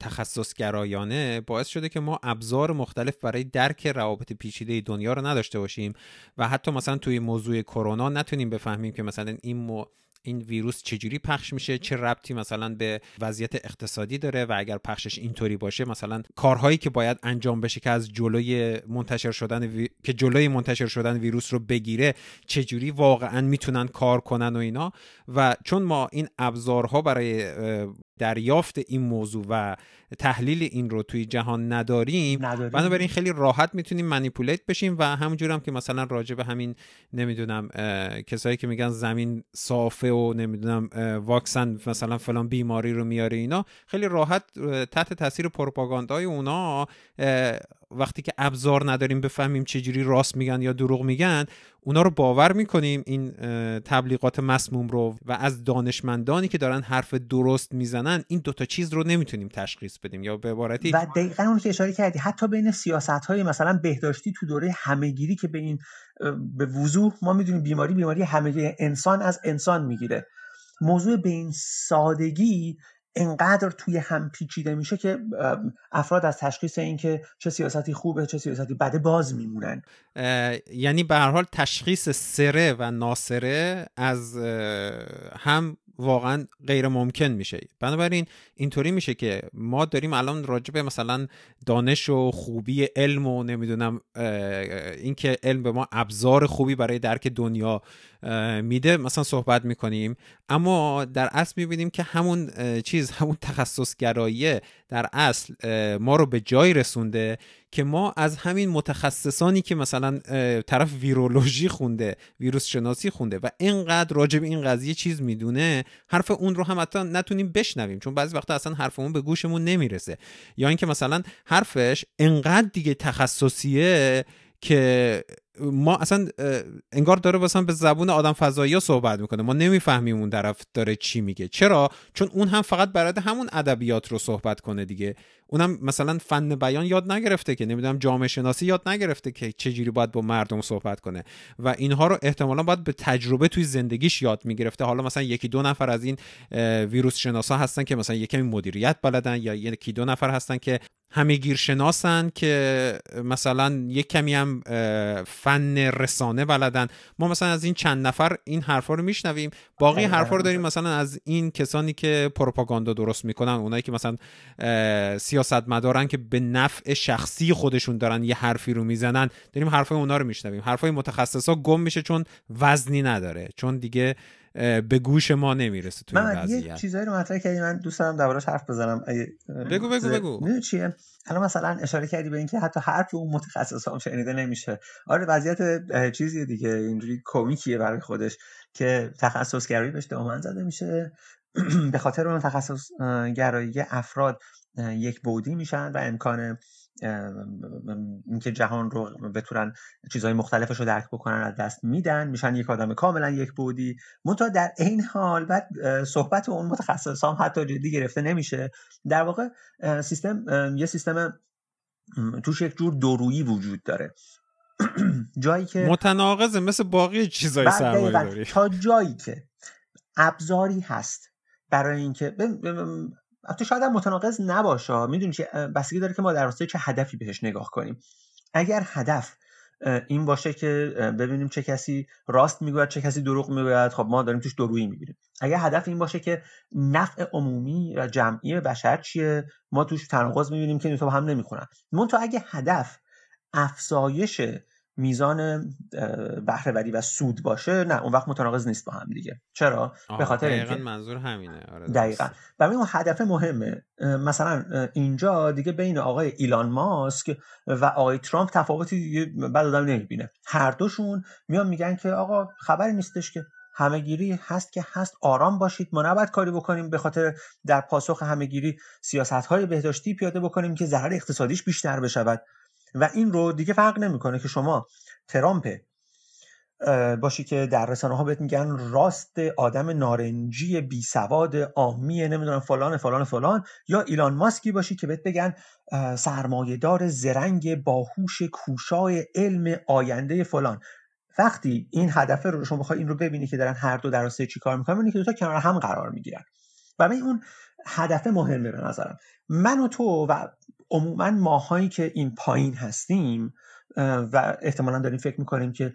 تخصصگرایانه باعث شده که ما ابزار مختلف برای درک روابط پیچیده دنیا رو نداشته باشیم و حتی مثلا توی موضوع کرونا نتونیم بفهمیم که مثلا این این ویروس چجوری پخش میشه چه ربطی مثلا به وضعیت اقتصادی داره و اگر پخشش اینطوری باشه مثلا کارهایی که باید انجام بشه که از جلوی منتشر شدن که جلوی منتشر شدن ویروس رو بگیره چجوری واقعا می‌تونن کار کنن و اینا؟ و چون ما این ابزارها برای دریافت این موضوع و تحلیل این رو توی جهان نداریم, بنابراین خیلی راحت می‌تونیم منیپولیت بشیم و همونجور هم که مثلا راجع به همین نمی‌دونم کسایی که میگن زمین صافه و نمی‌دونم واکسن مثلا فلان بیماری رو میاره اینا خیلی راحت تحت تاثیر پروپاگاندای اونا وقتی که ابزار نداریم بفهمیم چجوری راست میگن یا دروغ میگن اونا رو باور می‌کنیم این تبلیغات مسموم رو و از دانشمندانی که دارن حرف درست می‌زنن این دوتا چیز رو نمی‌تونیم تشخیص بدیم. یا به عبارتی و دقیقا اون که اشاره کردی حتی بین سیاست های مثلا بهداشتی تو دوره همهگیری که به این به وضوح ما می‌دونیم بیماری بیماری همه انسان از انسان می‌گیره. موضوع به این سادگی انقدر توی هم پیچیده میشه که افراد از تشخیص اینکه چه سیاستی خوبه چه سیاستی بده باز میمونن. یعنی به هر حال تشخیص سره و ناسره از هم واقعا غیر ممکن میشه. بنابراین اینطوری میشه که ما داریم الان راجع به مثلا دانش و خوبی علم و نمی‌دونم اینکه علم به ما ابزار خوبی برای درک دنیا میده مثلا صحبت می‌کنیم. اما در اصل می‌بینیم که همون چیز همون تخصصگرایی در اصل ما رو به جای رسونده که ما از همین متخصصانی که مثلا طرف ویرولوژی خونده ویروس شناسی خونده و اینقدر راجع این قضیه چیز می‌دونه حرف اون رو هم حتی نتونیم بشنویم چون بعضی وقتا اصلا حرف اون به گوشمون نمی‌رسه. یا اینکه مثلا حرفش انقدر دیگه تخصصیه که ما اصلا انگار داره مثلا به زبون آدم فضایی صحبت می‌کنه. ما نمی‌فهمیم اون طرف داره چی میگه. چرا؟ چون اون هم فقط برای همون ادبیات رو صحبت کنه دیگه. اونم مثلا فن بیان یاد نگرفته که نمی‌دونم جامعه شناسی یاد نگرفته که چجوری باید با مردم صحبت کنه. و اینها رو احتمالا باید به تجربه توی زندگیش یاد می‌گرفته. حالا مثلا یکی دو نفر از این ویروس شناسا هستن که مثلا یکمی مدیریت بلدن یا یکی دو نفر هستن که همه گیرشناسن که مثلا یک کمی هم فن رسانه بلدن. ما مثلا از این چند نفر این حرفا رو میشنویم. باقی حرفا رو داریم مثلا از این کسانی که پروپاگاندا درست می‌کنن اونایی که مثلا سیاستمدارن که به نفع شخصی خودشون دارن یه حرفی رو می‌زنن داریم حرفای اونا رو میشنویم. حرفای متخصصا گم میشه چون وزنی نداره چون دیگه به گوش ما نمی‌رسه تو من یه چیزایی رو مطرح کردی من دوست دارم دربارش حرف بزنم. بگو بگو بگو. چیه؟ الان مثلا اشاره کردی به اینکه حتی حرف اون متخصص هم شنیده نمیشه. آره وضعیت چیزی دیگه. اینجوری کمیکیه برای خودش که تخصصگرایی بهش دامن زده میشه. *clears throat* به خاطر اون تخصص گرایی افراد یک بودی میشن و امکان اینکه جهان رو بتونن چیزهای مختلفش رو درک بکنن از دست میدن میشن یک آدم کاملا یک بودی. منتها در این حال بعد صحبت اون متخصص هم حتی جدی گرفته نمیشه. در واقع سیستم یه سیستم توش یک جور دورویی وجود داره. *clears throat* جایی که متناقضه مثل باقی چیزای سرمایه داری تا جایی که ابزاری هست برای اینکه البته شاید هم متناقض نباشه می‌دونی که بستگی داره که ما در راستای چه هدفی بهش نگاه کنیم. اگر هدف این باشه که ببینیم چه کسی راست می‌گوید چه کسی دروغ می‌گوید خب ما داریم توش درویی می‌بینیم اگر هدف این باشه که نفع عمومی و جمعی بشر چیه ما توش تناقض می‌بینیم که این هم نمی‌خونن منتها اگه هدف افزایش میزان بهرهوری و سود باشه نه اون وقت متناقض نیست با هم دیگه. چرا؟ به خاطر اینکه منظور همینه. آره دقیقا. برای اون هدف مهمه. مثلا اینجا دیگه بین آقای ایلان ماسک و آقای ترامپ تفاوتی بعد آدم نمی‌بینه. هر دوشون میان میگن که آقا خبری نیستش که همهگیری هست که هست آرام باشید ما نباید کاری بکنیم به خاطر در پاسخ همهگیری سیاست های بهداشتی پیاده بکنیم که ضرر اقتصادیش بیشتر بشود. و این رو دیگه فرق نمی‌کنه که شما ترامپ باشی که در رسانه ها بهت میگن راست آدم نارنجی بی سواد آمیه نمی‌دونم فلان فلان فلان یا ایلان ماسکی باشی که بهت بگن سرمایهدار زرنگ باهوش کوشای علم آینده فلان. وقتی این هدف رو شما بخوای این رو ببینی که دارن هر دو در راسته چی کار می‌کنن که دو تا کنار هم قرار می‌گیرن. و اون هدف مهمه به نظرم. من و تو و عموما ماهایی که این پایین هستیم و احتمالا داریم فکر می‌کنیم که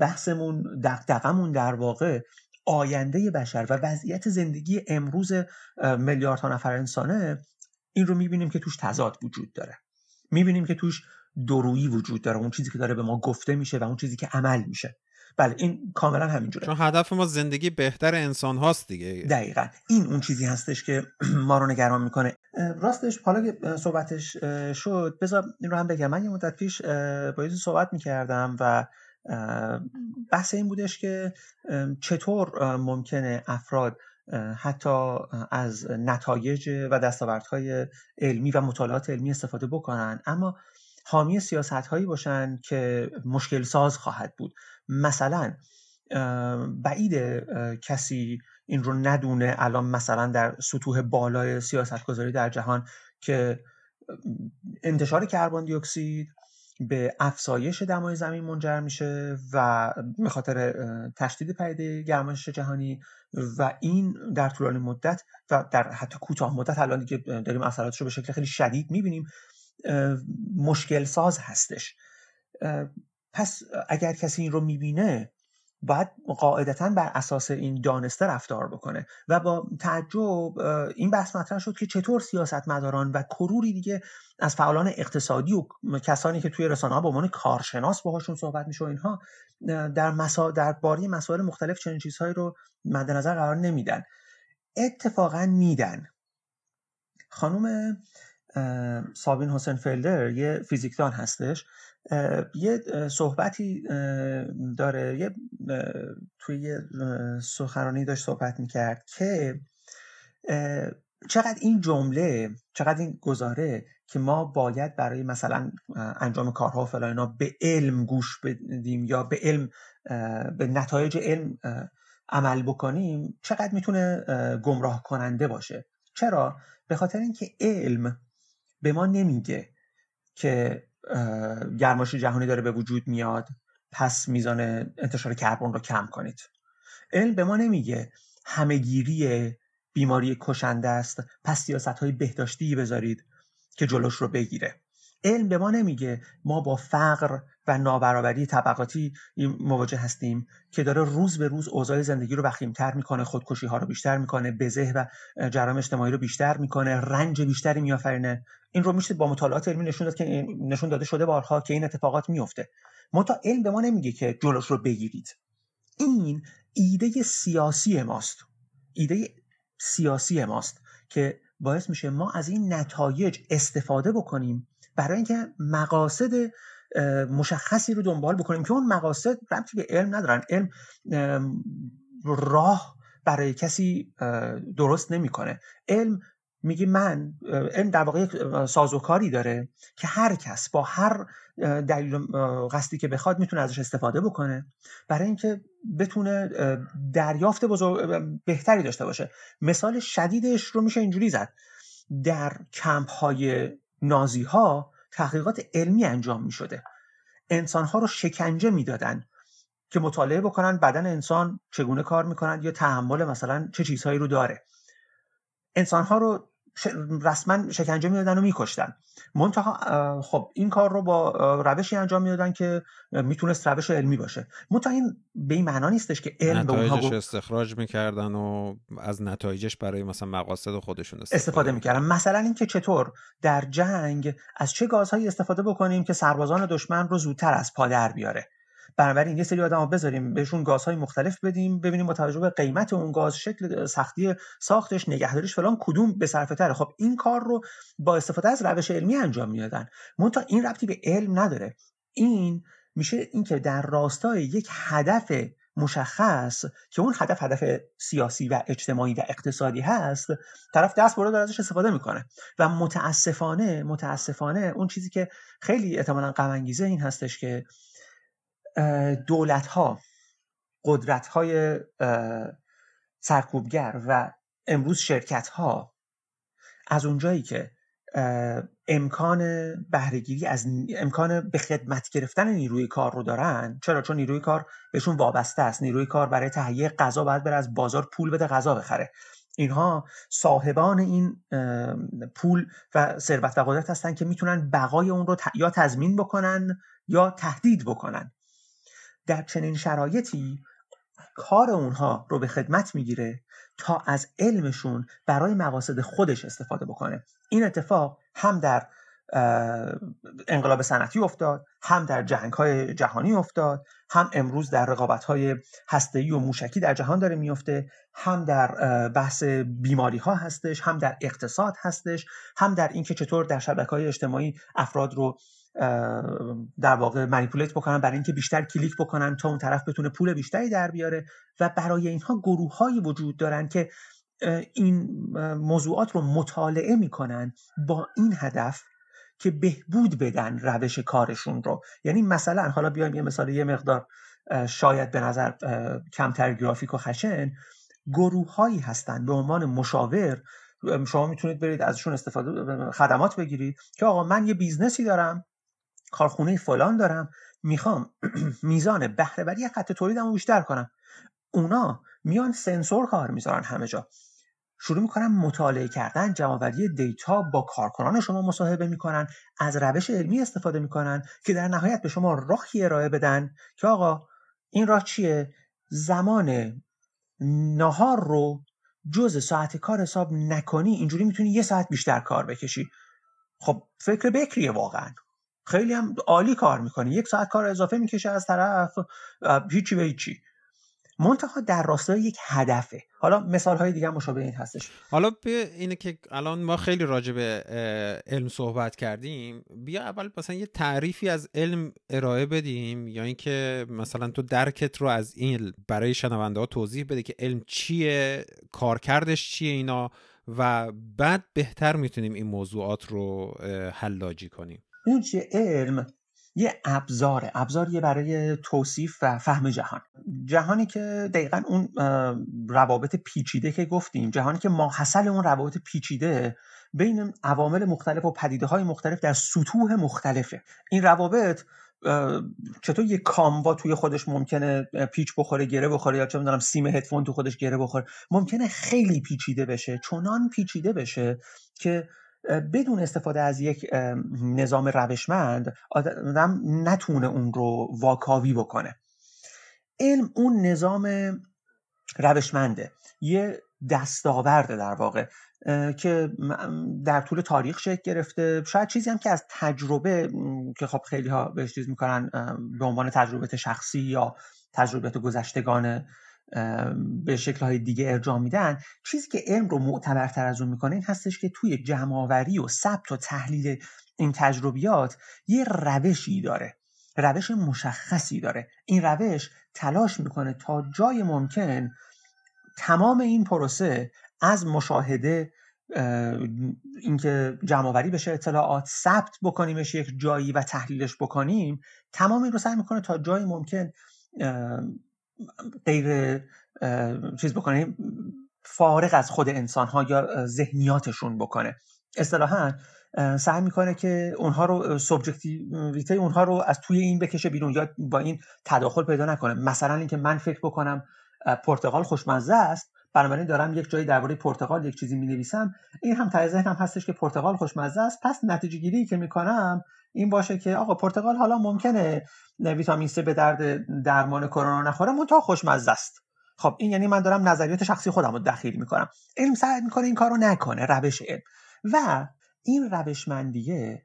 بحثمون دقدقمون در واقع آینده بشر و وضعیت زندگی امروز میلیاردها نفر انسانه این رو می‌بینیم که توش تضاد وجود داره. می‌بینیم که توش درویی وجود داره اون چیزی که داره به ما گفته میشه و اون چیزی که عمل میشه. بله این کاملا همینجوره. چون هدف ما زندگی بهتر انسان هاست دیگه. دقیقا. این اون چیزی هستش که *clears throat* ما رو نگران می‌کنه. راستش حالا که صحبتش شد بذار این رو هم بگم. من یه مدت پیش با صحبت می‌کردم و بحث این بودش که چطور ممکنه افراد حتی از نتایج و دستاوردهای علمی و مطالعات علمی استفاده بکنن اما حامی سیاست هایی باشن که مشکل ساز خواهد بود. مثلا بعید کسی این رو ندونه الان مثلا در سطوح بالای سیاست گذاری در جهان که انتشار کربن دی اکسید به افزایش دمای زمین منجر میشه و به خاطر تشدید پیده گرمایش جهانی و این در طولانی مدت و در حتی کوتاه مدت الان دیگه داریم اثراتش رو به شکل خیلی شدید می‌بینیم مشکل ساز هستش. پس اگر کسی این رو می‌بینه باید قاعدتا بر اساس این دانسته رفتار بکنه. و با تعجب این بحث مطرح شد که چطور سیاستمداران و کروری دیگه از فعالان اقتصادی و کسانی که توی رسانه ها به عنوان کارشناس باهاشون صحبت میشه و اینها در مسا در باری مسائل مختلف چنین چیزهایی رو مد نظر قرار نمیدن. اتفاقا میدن. خانم سابین حسین فلدر یه فیزیکدان هستش. یه صحبتی داره. یه توی یه سخنرانی داشت صحبت می‌کرد که چقدر این جمله چقدر این گزاره که ما باید برای مثلا انجام کارها و فلان به علم گوش بدیم یا به علم به نتایج علم عمل بکنیم چقدر می‌تونه گمراه کننده باشه؟ چرا؟ به خاطر اینکه علم به ما نمیگه که گرمایش جهانی داره به وجود میاد پس میزان انتشار کربن رو کم کنید. علم به ما نمیگه همهگیری بیماری کشنده است پس سیاست های بهداشتی بذارید که جلوش رو بگیره. علم به ما نمیگه. ما با فقر و نابرابری طبقاتی مواجه هستیم که داره روز به روز اوضاع زندگی رو وخیمتر می‌کنه خودکشی ها رو بیشتر می‌کنه بزه و جرائم اجتماعی رو بیشتر می‌کنه رنج بیشتری میآفرینه. این رو میشه با مطالعات علمی نشون داد که نشون داده شده بارها که این اتفاقات میفته منتها علم به ما نمیگه که جلوش رو بگیرید. این ایده سیاسی ماست. ایده سیاسی ماست که باعث میشه ما از این نتایج استفاده بکنیم برای اینکه مقاصد مشخصی رو دنبال بکنیم که اون مقاصد ربطی به علم ندارن. علم راه برای کسی درست نمی‌کنه. علم میگه من علم در واقع سازوکاری داره که هر کس با هر دلیل قصدی که بخواد می‌تونه ازش استفاده بکنه برای اینکه بتونه دریافت بزرگ بهتری داشته باشه. مثال شدیدش رو میشه اینجوری زد. در کمپ های نازی ها تحقیقات علمی انجام می شده انسان ها رو شکنجه می‌دادن که مطالعه بکنن بدن انسان چگونه کار می‌کنند یا تحمل مثلا چه چیزهایی رو داره. انسان ها رو رسما شکنجه می‌دادن و میکشتن. منتها خب این کار رو با روشی انجام می‌دادن که می‌تونست روش علمی باشه. منتها این به این معنا نیستش که علم به اونها استخراج می‌کردن و از نتایجش برای مثلا مقاصد خودشون استفاده, استفاده می‌کردن. مثلا اینکه چطور در جنگ از چه گازهایی استفاده بکنیم که سربازان دشمن رو زودتر از پادر بیاره. بنابراین یه سری آدم بذاریم بهشون گازهای مختلف بدیم ببینیم با توجه به قیمت اون گاز شکل سختی ساختش نگهداریش فلان کدوم به صرفه تره. خب این کار رو با استفاده از روش علمی انجام می‌دادن. منتها این ربطی به علم نداره. این میشه اینکه در راستای یک هدف مشخص که اون هدف هدف سیاسی و اجتماعی و اقتصادی هست طرف دست برده داره ازش استفاده می‌کنه. و متاسفانه متاسفانه اون چیزی که خیلی احتمالا غم این هستش که دولت ها قدرت های سرکوبگر و امروز شرکت ها از اونجایی که امکان بهرهگیری از امکان به خدمت گرفتن نیروی کار رو دارن. چرا؟ چون نیروی کار بهشون وابسته است. نیروی کار برای تهیه غذا باید بره از بازار پول بده غذا بخره. اینها صاحبان این پول و ثروت و قدرت هستن که می‌تونن بقای اون رو یا تضمین بکنن یا تهدید بکنن. در چنین شرایطی کار اونها رو به خدمت می‌گیره تا از علمشون برای مقاصد خودش استفاده بکنه. این اتفاق هم در انقلاب صنعتی افتاد هم در جنگ های جهانی افتاد هم امروز در رقابت های هسته‌ای و موشکی در جهان داره میفته هم در بحث بیماری ها هستش هم در اقتصاد هستش هم در اینکه چطور در شبکه های اجتماعی افراد رو در واقع منیپولیت بکنن برای اینکه بیشتر کلیک بکنن تا اون طرف بتونه پول بیشتری در بیاره و برای اینها گروه های وجود دارن که این موضوعات رو مطالعه می‌کنن با این هدف که بهبود بدن روش کارشون رو. یعنی مثلا حالا بیایم یه مثال یه مقدار شاید به نظر کمتر graphic و خشن گروه هایی هستن به عنوان مشاور. شما می‌تونید برید ازشون استفاده خدمات بگیرید که آقا من یه business ی دارم کارخونه فلان دارم می‌خوام *clears throat* میزان بهرهوری خط تولیدمو بیشتر کنم. اونا میان سنسور کار می‌ذارن همه جا. شروع می‌کنن مطالعه کردن جمعآوری دیتا با کارکنان شما مصاحبه می‌کنن از روش علمی استفاده می‌کنن که در نهایت به شما راهی ارائه بدن که آقا این راه چیه؟ زمان نهار رو جز ساعت کار حساب نکنی اینجوری می‌تونی یه ساعت بیشتر کار بکشی. خب فکر بکریه واقعا. خیلی هم عالی کار می‌کنه یک ساعت کار اضافه می‌کشه از طرف هیچی به هیچی. منتها در راستای یک هدفه. حالا مثال های دیگه مشابه این هستش. حالا اینه که الان ما خیلی راجع به علم صحبت کردیم. بیا اول مثلا یه تعریفی از علم ارائه بدیم یا اینکه مثلا تو درکت رو از این برای شنونده ها توضیح بده که علم چیه کارکردش چیه اینا و بعد بهتر می‌تونیم این موضوعات رو حلاجی کنیم. اون چیه علم یه ابزاره. ابزاریه برای توصیف و فهم جهان. جهانی که دقیقا اون روابط پیچیده که گفتیم جهانی که ماحصل اون روابط پیچیده بین عوامل مختلف و پدیده های مختلف در سطوح مختلفه. این روابط چطور یه کاموا توی خودش ممکنه پیچ بخوره گره بخوره یا چه می‌دونم سیم هدفون تو خودش گره بخوره. ممکنه خیلی پیچیده بشه چنان پیچیده بشه که بدون استفاده از یک نظام روشمند آدم نتونه اون رو واکاوی بکنه. علم اون نظام روشمنده. یه دستاورده در واقع که در طول تاریخ شکل گرفته. شاید چیزی هم که از تجربه که خب خیلی ها بهش چیز می‌کنن به عنوان تجربه شخصی یا تجربه گذشتگان به های دیگه ارجاع میدن. چیزی که علم رو معتبرتر از اون می‌کنه این هستش که توی جمعآوری و ثبت و تحلیل این تجربیات یه روشی داره. روش مشخصی داره. این روش تلاش می‌کنه تا جای ممکن تمام این پروسه از مشاهده اینکه جمعآوری بشه اطلاعات ثبت بکنیمش یک جایی و تحلیلش بکنیم تمام این رو سعی می‌کنه تا جایی ممکن غیر چیز بکنه فارغ از خود انسان ها یا ذهنیاتشون بکنه. اصطلاحا سعی می‌کنه که اونها رو سوبجکتیویته اونها رو از توی این بکشه بیرون یا با این تداخل پیدا نکنه. مثلا اینکه من فکر بکنم پرتغال خوشمزه است بنابراین دارم یک جایی درباره پرتغال یک چیزی می نویسم این هم ته ذهنم هستش که پرتغال خوشمزه است پس نتیجه گیری که می‌کنم این باشه که آقا پرتغال حالا ممکنه ویتامین C به درد درمان کرونا نخوره منتها خوشمزه است. خب این یعنی من دارم نظریات شخصی خودم رو دخیل می‌کنم. علم سعی می‌کنه این کار رو نکنه روش علم. و این روشمندیه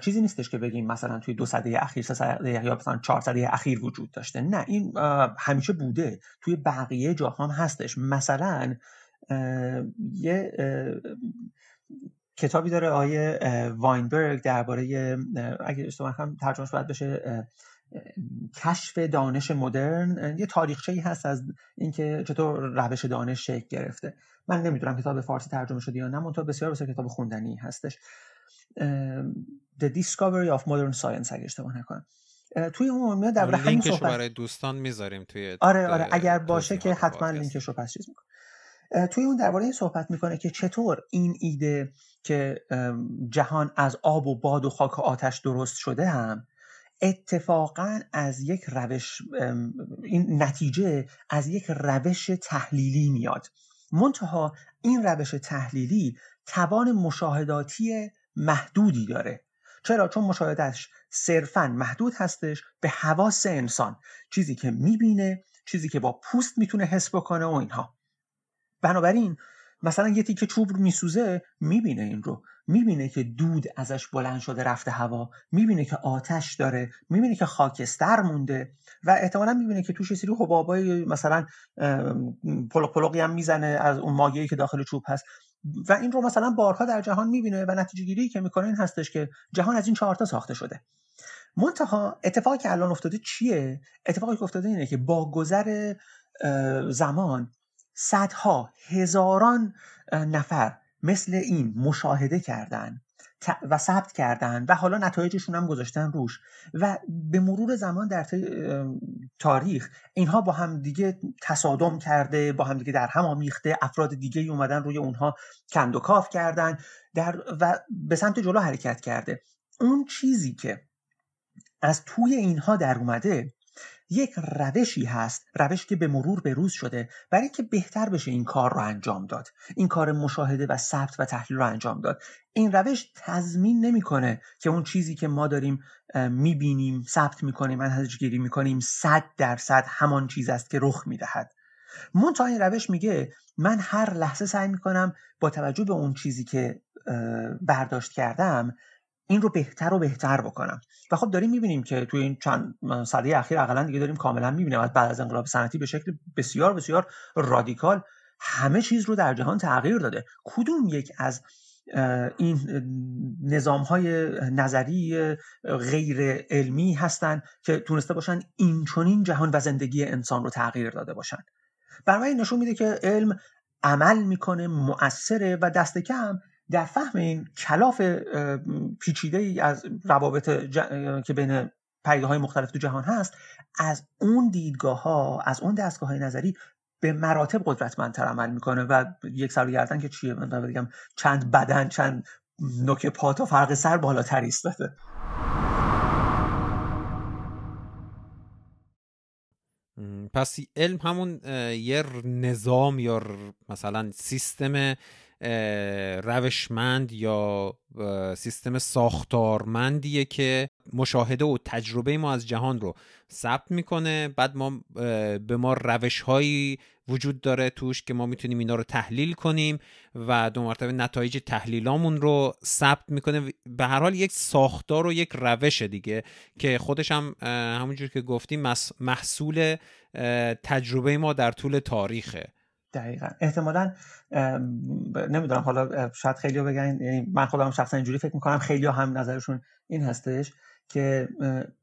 چیزی نیستش که بگیم مثلا توی دو سده اخیر سه سده یا مثلا چهار سده اخیر وجود داشته. نه این همیشه بوده. توی بقیه جاها هستش. مثلا یه کتابی داره آیه واینبرگ درباره اگه اشتباه هم ترجمهش باید بشه کشف دانش مدرن. یه تاریخچه ای هست از اینکه چطور روش دانش شکل گرفته. من نمی‌دونم کتاب فارسی ترجمه شده یا نه منتها بسیار بسیار کتاب خوندنی هستش. The Discovery of Modern Science اگه اشتباه نکنم. توی اون میاد درباره همین صحبت برای دوستان می‌ذاریم توی آره آره اگر باشه که حتما لینکش رو پس چیز می‌کنه توی اون درباره صحبت می‌کنه که چطور این ایده که جهان از آب و باد و خاک و آتش درست شده هم اتفاقا از یک روش این نتیجه از یک روش تحلیلی میاد. منتها این روش تحلیلی توان مشاهداتی محدودی داره. چرا؟ چون مشاهدهش صرفا محدود هستش به حواس انسان. چیزی که می‌بینه چیزی که با پوست می‌تونه حس بکنه و اینها. بنابراین مثلا یه تیکه چوب رو میسوزه می‌بینه این رو. می‌بینه که دود ازش بلند شده رفته هوا. می‌بینه که آتش داره. می‌بینه که خاکستر مونده. و احتمالا می‌بینه که توش سری حبابای مثلا پلق پلقی هم می‌زنه از اون مایعی که داخل چوب هست. و این رو مثلا بارها در جهان می‌بینه و نتیجه گیری که می‌کنه این هستش که جهان از این چهارتا ساخته شده. منتها اتفاقی که الان افتاده چیه؟ اتفاقی که افتاده اینه که با گذر زمان صدها هزاران نفر مثل این مشاهده کردن و ثبت کردن و حالا نتایجشون هم گذاشتن روش و به مرور زمان در تاریخ اینها با هم دیگه تصادم کرده با هم دیگه در هم آمیخته افراد دیگه اومدن روی اونها کند و کاف کردن در و به سمت جلو حرکت کرده. اون چیزی که از توی اینها در اومده یک روشی هست روشی که به مرور به روز شده برای اینکه بهتر بشه این کار رو انجام داد. این کار مشاهده و ثبت و تحلیل رو انجام داد. این روش تضمین نمی‌کنه که اون چیزی که ما داریم می‌بینیم ثبت می‌کنیم منهج گیری می‌کنیم صد درصد همان چیز است که رخ می‌دهد. منتها این روش میگه من هر لحظه سعی می‌کنم با توجه به اون چیزی که برداشت کردم این رو بهتر و بهتر بکنم. و خب داریم می‌بینیم که توی این چند سده اخیر اقلا دیگه داریم کاملا می‌بینیم. بعد از انقلاب صنعتی به شکل بسیار بسیار رادیکال همه چیز رو در جهان تغییر داده. کدوم یک از این نظام های نظری غیر علمی هستند که تونسته باشن این چونین جهان و زندگی انسان رو تغییر داده باشن؟ برای نشون میده که علم عمل می‌کنه مؤثره و دست کم در فهم این کلاف پیچیده ای از روابط که بین پیده های مختلف تو جهان هست از اون دیدگاه ها از اون دستگاه های نظری به مراتب قدرتمندتر عمل می‌کنه و یک سر گردن که چیه؟ من بگم چند بدن چند نوک پا تا فرق سر بالاتر ایستاده. پس علم همون یه نظام یا مثلا سیستم روشمند یا سیستم ساختارمندیه که مشاهده و تجربه ما از جهان رو ثبت می‌کنه. بعد ما به ما روش هایی وجود داره توش که ما می‌تونیم اینا رو تحلیل کنیم و دو مرتبه نتایج تحلیلامون رو ثبت می‌کنه. به هر حال یک ساختار و یک روش دیگه که خودش هم همونجور که گفتیم محصول تجربه ما در طول تاریخه. دقیقا. احتمالا نمی‌دونم حالا شاید خیلی بگن یعنی من خودم شخصا اینجوری فکر می‌کنم خیلی هم نظرشون این هستش که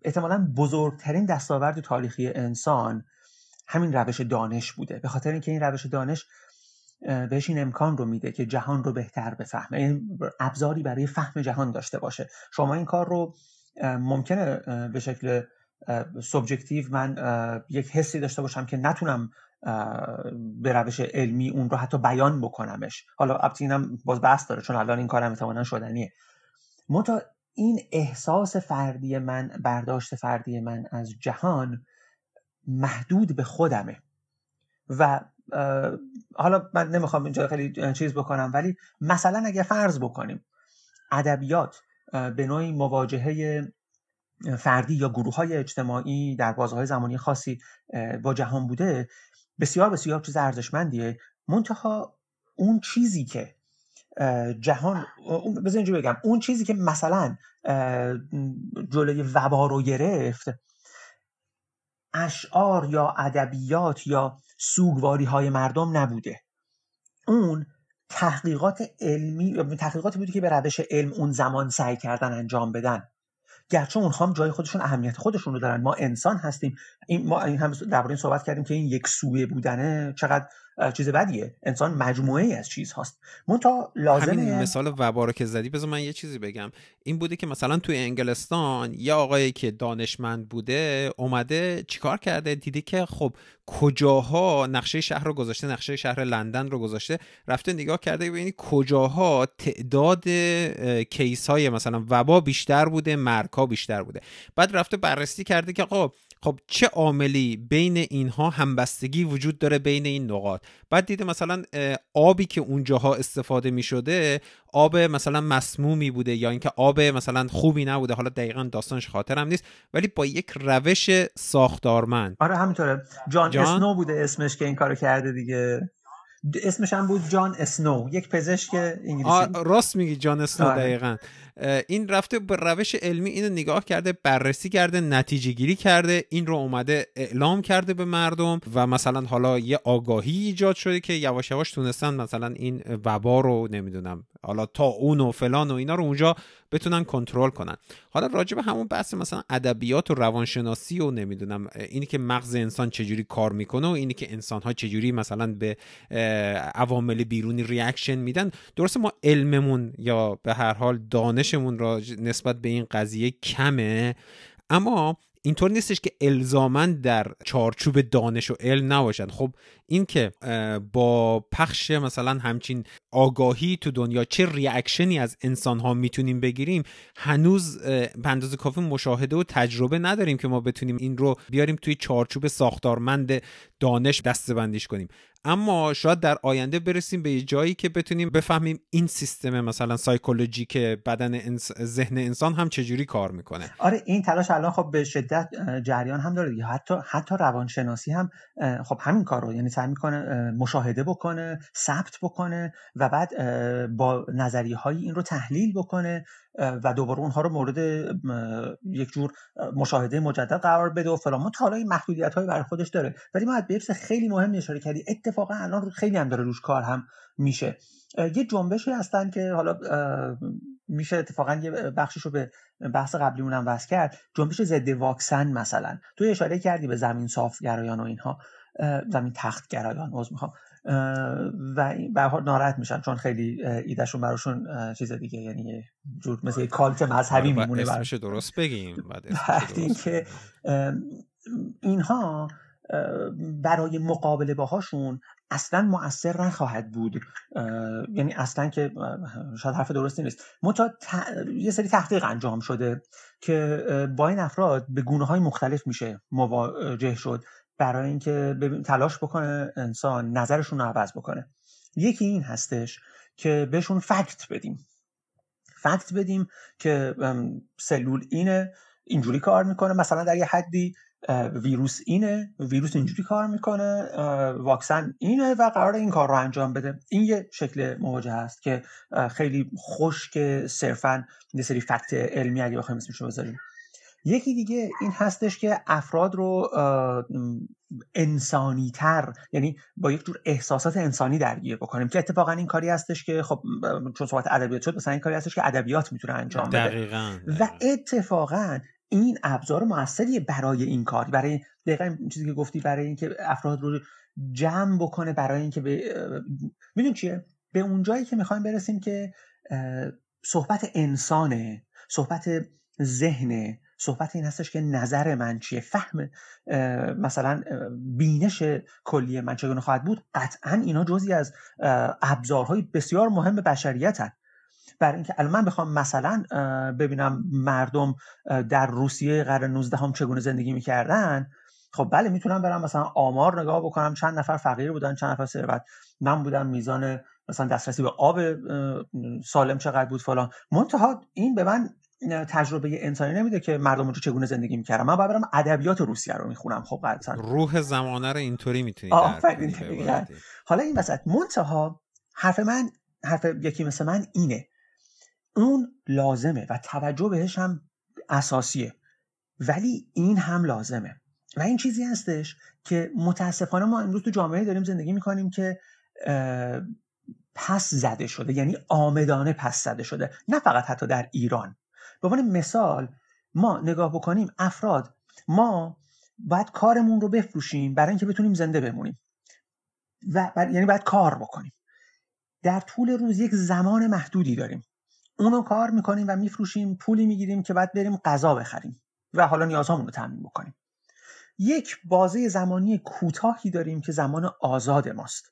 احتمالا بزرگترین دستاورد تاریخی انسان همین روش دانش بوده. به خاطر اینکه این روش دانش بهش این امکان رو میده که جهان رو بهتر بفهمه. این ابزاری برای فهم جهان داشته باشه. شما این کار رو ممکنه به شکل سوبجکتیو من یک حسی داشته باشم که نتونم به روش علمی اون رو حتی بیان بکنمش. حالا البته اینم باز بحث داره چون الان این کارم احتمالا شدنیه. منتها این احساس فردی من برداشت فردی من از جهان محدود به خودمه. و حالا من نمی‌خوام اینجا خیلی چیز بکنم ولی مثلا اگر فرض بکنیم ادبیات به نوعی مواجهه فردی یا گروه های اجتماعی در بازه زمانی خاصی با جهان بوده بسیار بسیار چیز ارزشمندیه. منتها اون چیزی که جهان بذار اینجا بگم. اون چیزی که مثلا جلوی وبا رو گرفت اشعار یا ادبیات یا سوگواری های مردم نبوده. اون تحقیقات علمی تحقیقاتی بوده که به روش علم اون زمان سعی کردن انجام بدن. گرچه اونها هم جای خودشون اهمیت خودشون رو دارن. ما انسان هستیم. این ما این هم درباره این صحبت کردیم که این یک سویه بودنه چقدر چیز بدیه. انسان مجموعه ای از چیز هاست. تا لازمه همین مثال وبا که زدی بذار من یه چیزی بگم. این بوده که مثلا توی انگلستان یه آقایی که دانشمند بوده اومده چیکار کرده؟ دیدی که خب کجاها نقشه شهر رو گذاشته نقشه شهر لندن رو گذاشته رفته نگاه کرده ببینید کجاها تعداد کیس های مثلا وبا بیشتر بوده مرگ ها بیشتر بوده. بعد رفته بررسی کرده که خب خب چه عاملی بین اینها همبستگی وجود داره بین این نقاط؟ بعد دیده مثلا آبی که اونجاها استفاده می شده آب مثلا مسمومی بوده یا اینکه آب مثلا خوبی نبوده. حالا دقیقا داستانش خاطرم نیست ولی با یک روش ساختارمند. آره همینطوره. جان, جان؟ اسنو بوده اسمش که این کارو کرده دیگه. اسمش هم بود جان اسنو یک پزشک انگلیسی راست میگی جان اسنو آره. دقیقا این رفته به روش علمی اینو نگاه کرده بررسی کرده نتیجه گیری کرده این رو اومده اعلام کرده به مردم و مثلا حالا یه آگاهی ایجاد شده که یواش یواش تونستن مثلا این وبا رو نمی‌دونم حالا تا اون و فلان و اینا رو اونجا بتونن کنترل کنن. حالا راجع به همون بحث مثلا ادبیات و روانشناسی و نمی‌دونم اینی که مغز انسان چجوری کار می‌کنه و اینی که انسان ها چجوری مثلا به عوامل بیرونی ریاکشن میدن درسته ما علممون یا به هر حال دانشمون را نسبت به این قضیه کمه اما اینطور نیستش که الزامن در چارچوب دانش و علم نباشد خب این که با پخش مثلا همچین آگاهی تو دنیا چه ریاکشنی از انسان ها می‌تونیم بگیریم هنوز به اندازه کافی مشاهده و تجربه نداریم که ما بتونیم این رو بیاریم توی چارچوب ساختارمند دانش دستبندیش کنیم. اما شاید در آینده برسیم به جایی که بتونیم بفهمیم این سیستم مثلا سایکولوژی که بدن ذهن انسان هم چجوری کار می‌کنه. آره این تلاش الان خب به شدت جریان هم داره دیگه. حتی حتی روانشناسی هم خب همین کار رو یعنی سعی می‌کنه مشاهده بکنه ثبت بکنه و بعد با نظریه های این رو تحلیل بکنه و دوباره اونها رو مورد یک جور مشاهده مجدد قرار بده و فلان. تا حالا محدودیت های برای خودش داره. ولی ما به خیلی مهم اشاره کردی. اتفاقا الان خیلی هم داره روش کار هم میشه. یه جنبشی هستن که حالا میشه اتفاقا یه بخشش رو به بحث قبلیمون هم وصل کرد. جنبش ضد واکسن مثلا. تو اشاره کردی به زمین صافگرایان و اینها. زمین تختگرایان عذر می‌خوام. و به ناراحت میشن چون خیلی ایدهشون براشون چیز دیگه یعنی جور مثل کالت مذهبی آره، میمونه اسمش درست بگیم بعد که اینها برای مقابله باهاشون اصلا مؤثر نخواهد بود. یعنی اصلا که شاید حرف درستی نیست. منتها یه سری تحقیق انجام شده که با این افراد به گونه های مختلف میشه مواجه شد. برای اینکه تلاش بکنه انسان نظرشون رو عوض بکنه. یکی این هستش که بهشون فکت بدیم. فکت بدیم که سلول اینه اینجوری کار می‌کنه. مثلا در یه حدی ویروس اینه ویروس اینجوری کار می‌کنه واکسن اینه و قرار این کار رو انجام بده. این یه شکل مواجهه هست که خیلی خوش که صرفا یه سری فکت علمی اگه بخوایم اسمش رو بذاریم. یکی دیگه این هستش که افراد رو انسانی تر یعنی با یک جور احساسات انسانی درگیر بکنیم که اتفاقا این کاری هستش که خب چون صحبت ادبیات شد مثلا این کاری هستش که ادبیات می‌تونه انجام بده دقیقاً. و اتفاقا این ابزار موثری برای این کار برای دقیقا چیزی که گفتی برای اینکه افراد رو جمع بکنه برای اینکه به میدون چیه به اون جایی که می‌خوایم برسیم که صحبت انسانه صحبت ذهن صحبت این هستش که نظر من چیه؟ فهم مثلا بینش کلی من چگونه خواهد بود؟ قطعا اینا جزی از ابزارهای بسیار مهم بشریت هست برای اینکه الان من بخوام مثلا ببینم مردم در روسیه قرن 19 هم چگونه زندگی می‌کردن. خب بله می‌تونم برم مثلا آمار نگاه بکنم. چند نفر فقیر بودن چند نفر ثروت من بودم میزان مثلا دسترسی به آب سالم چقدر بود فلان. منتها این به من تجربه انسانی نمیده که مردم رو چگونه زندگی می‌کردن. من باید برم ادبیات روسیه رو می‌خونم. خب قطعا روح زمانه رو اینطوری می‌تونی حالا این وسط منتها حرف من حرف یکی مثل من اینه. اون لازمه و توجه بهش هم اساسیه. ولی این هم لازمه. و این چیزی هستش که متاسفانه ما امروز تو جامعه داریم زندگی می‌کنیم که پس زده شده. یعنی آمدانه پس زده شده. نه فقط حتی در ایران. به عنوان مثال ما نگاه بکنیم افراد ما باید کارمون رو بفروشیم برای اینکه بتونیم زنده بمونیم و یعنی باید کار بکنیم. در طول روز یک زمان محدودی داریم. اونو کار می‌کنیم و میفروشیم پولی می‌گیریم که بعد بریم غذا بخریم و حالا نیازهامون رو تامین بکنیم. یک بازه زمانی کوتاهی داریم که زمان آزاد ماست.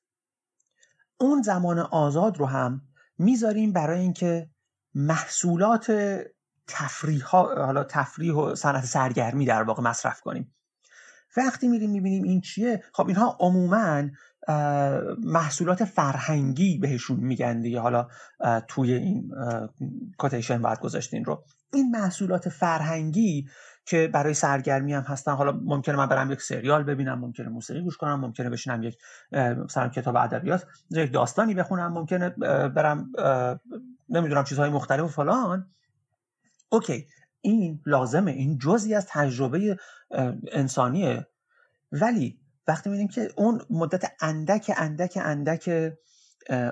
اون زمان آزاد رو هم می‌ذاریم برای اینکه محصولات تفریح حالا تفریح و صنعت سرگرمی در واقع مصرف کنیم. وقتی میریم می‌بینیم این چیه خب اینها عموما محصولات فرهنگی بهشون میگن دیگه حالا توی این کوتیشن باید گذاشتین رو. این محصولات فرهنگی که برای سرگرمی هم هستن حالا ممکنه من برم یک سریال ببینم ممکنه موسیقی گوش کنم ممکنه بشینم یک مثلا کتاب ادبیات یک داستانی بخونم ممکنه برم نمی‌دونم چیزهای مختلف و فلان. اوکی. این لازمه. این جزی از تجربه انسانیه. ولی وقتی می‌بینیم که اون مدت اندک اندک اندک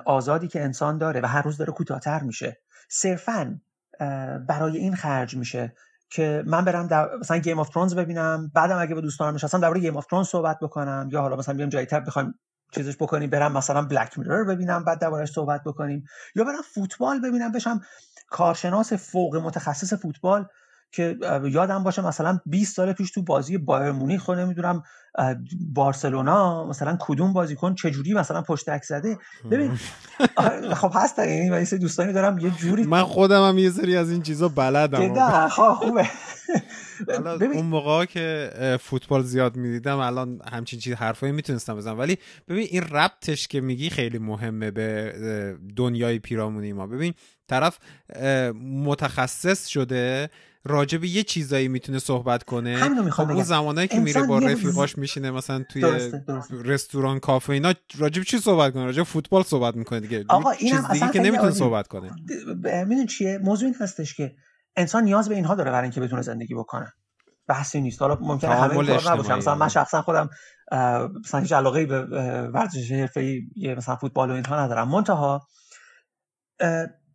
آزادی که انسان داره و هر روز داره کوتاهتر میشه صرفا برای این خرج میشه که من برم در مثلا Game of Thrones ببینم بعدم اگه با دوستانم نشستم درباره Game of Thrones صحبت بکنم یا حالا مثلا بیام جایتر بخوایم چیزش بکنیم برم مثلا Black Mirror ببینم بعد دربارش صحبت بکنیم یا برم فوتبال ببینم بشم کارشناس فوق متخصص فوتبال که یادم باشه مثلا 20 سال پیش تو بازی بایر مونیخ خب نمی‌دونم بارسلونا مثلا کدوم بازیکن چجوری مثلا پشت عکس زده؟ ببین *laughs* خب هست یعنی من سری دوستانی دارم یه جوری من خودم هم یه سری از این چیزا بلدم. خب خوبه. *laughs* *laughs* اون موقع که فوتبال زیاد می‌دیدم الان همچین چیز حرفایی می‌تونستم بزنم. ولی ببین این ربطش که میگی خیلی مهمه به دنیای پیرامونی ما. ببین طرف متخصص شده راجع به یه چیزایی می‌تونه صحبت کنه. خب اون زمانایی که میره با رفیقاش میشینه مثلا توی درسته، رستوران کافه اینا راجع به چی صحبت کنه؟ راجع فوتبال صحبت می‌کنه دیگه. آقا چیز دیگه که نمی‌تونه صحبت کنه. میدون چیه؟ موضوع این هستش که انسان نیاز به اینها داره برای اینکه بتونه زندگی بکنه. بحثی نیست. حالا ممکنه همه اینطور نباشه. مثلا من شخصا خودم مثلا هیچ علاقه به ورزش حرفه‌ای مثلا فوتبال و اینها ندارم. منتها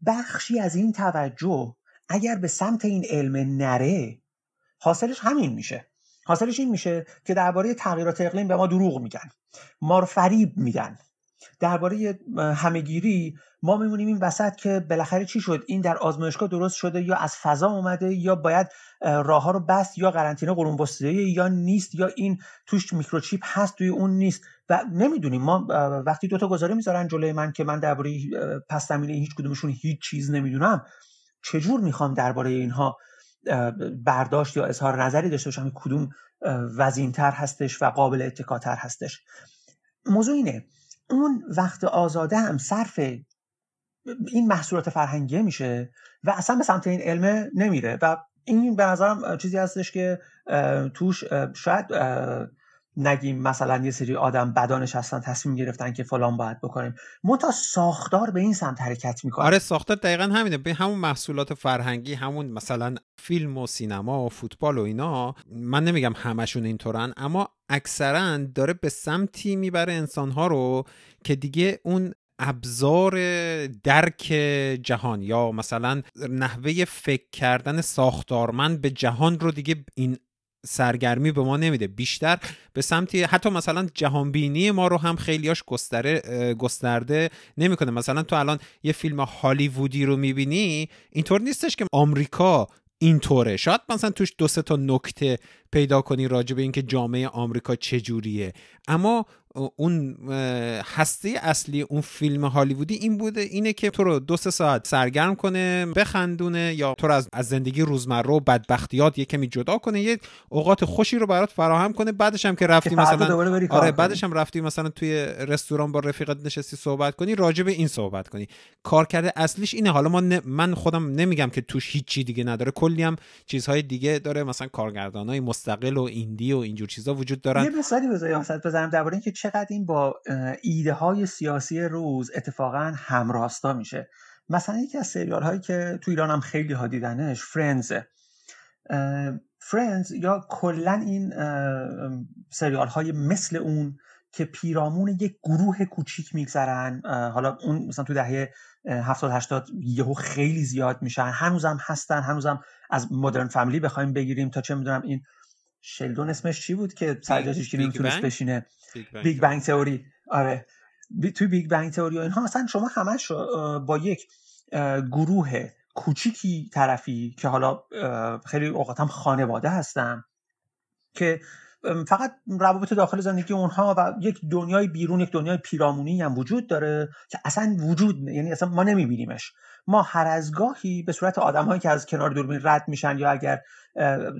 بخشی از این توجه اگر به سمت این علم نره حاصلش همین میشه. حاصلش این میشه که درباره تغییرات اقلیم به ما دروغ میگن ما رو فریب میدن. درباره همهگیری ما میمونیم این وسط که بالاخره چی شد؟ این در آزمایشگاه درست شده یا از فضا اومده یا باید راه ها رو بست یا قرنطینه قرون یا نیست یا این توش میکروچیپ هست توی اون نیست و نمی‌دونیم. ما وقتی دوتا گزاره می‌ذارن جلوی من که من درباره پس زمینه هیچ کدومشون هیچ چیز نمی‌دونم چجور می‌خوام درباره اینها برداشت یا اظهار نظری داشته باشم؟ کدوم وزینتر هستش و قابل اتکاتر هستش؟ موضوع اینه اون وقت آزاده هم صرف این محصولات فرهنگی میشه و اصلا به سمت این علمه نمیره. و این به نظرم چیزی هستش که توش شاید نگیم مثلا یه سری آدم بدانش هستن تصمیم گرفتن که فلان باید بکنیم. تا ساختار به این سمت حرکت می‌کنه. آره ساختار دقیقا همینه. به همون محصولات فرهنگی همون مثلا فیلم و سینما و فوتبال و اینا من نمیگم همشون اینطورن اما اکثرا داره به سمتی می‌بره انسانها رو که دیگه اون ابزار درک جهان یا مثلا نحوه فکر کردن ساختارمند به جهان رو دیگه این سرگرمی به ما نمیده. بیشتر به سمتی حتی مثلا جهانبینی ما رو هم خیلیاش گستره گسترده نمی‌کنه. مثلا تو الان یه فیلم هالیوودی رو می‌بینی اینطور نیستش که آمریکا اینطوره. شاید مثلا توش دو سه تا نکته پیدا کنی راجع به اینکه جامعه آمریکا چجوریه. اما اون هسته اصلی اون فیلم هالیوودی این بوده اینه که تو رو دو سه ساعت سرگرم کنه بخندونه یا تو رو از, از زندگی روزمره و بدبختیات یه کمی جدا کنه یه اوقات خوشی رو برات فراهم کنه. بعدش هم که رفتی مثلا آره بعدش هم رفتی مثلا توی رستوران با رفیقت نشستی صحبت کنی راجع به این صحبت کنی. کار کرده اصلیش اینه. حالا ما من خودم نمیگم که توش هیچی دیگه نداره. کلی هم چیزهای دیگه داره. مثلا کارگردانای مستقل و ایندی و اینجور چیزا وجود دارن. یه مثالی بزنم درباره اینکه چقدر این با ایده های سیاسی روز اتفاقا همراستا میشه. مثلا یکی از سریال هایی که تو ایران هم خیلی ها دیدنش فرنز فرنز یا کلا این سریال های مثل اون که پیرامون یک گروه کوچیک میگذرن. حالا اون مثلا تو دهه 70 80 یهو خیلی زیاد میشن. هنوزم هستن هنوزم از Modern Family ی بخوایم بگیریم تا چه می‌دونم این شلدون اسمش چی بود که سرجاش که نمی‌تونست بشینه؟ Big Bang Theory آره. توی Big Bang Theory و اینها اصلا شما همش با یک گروه کوچیکی طرفی که حالا خیلی اوقات هم خانواده هستن که فقط روابط داخل زندگی اونها و یک دنیای بیرون یک دنیای پیرامونی هم وجود داره که اصلا وجود یعنی اصلا ما نمیبینیمش. ما هر از گاهی به صورت آدمهایی که از کنار دوربین رد میشن یا اگر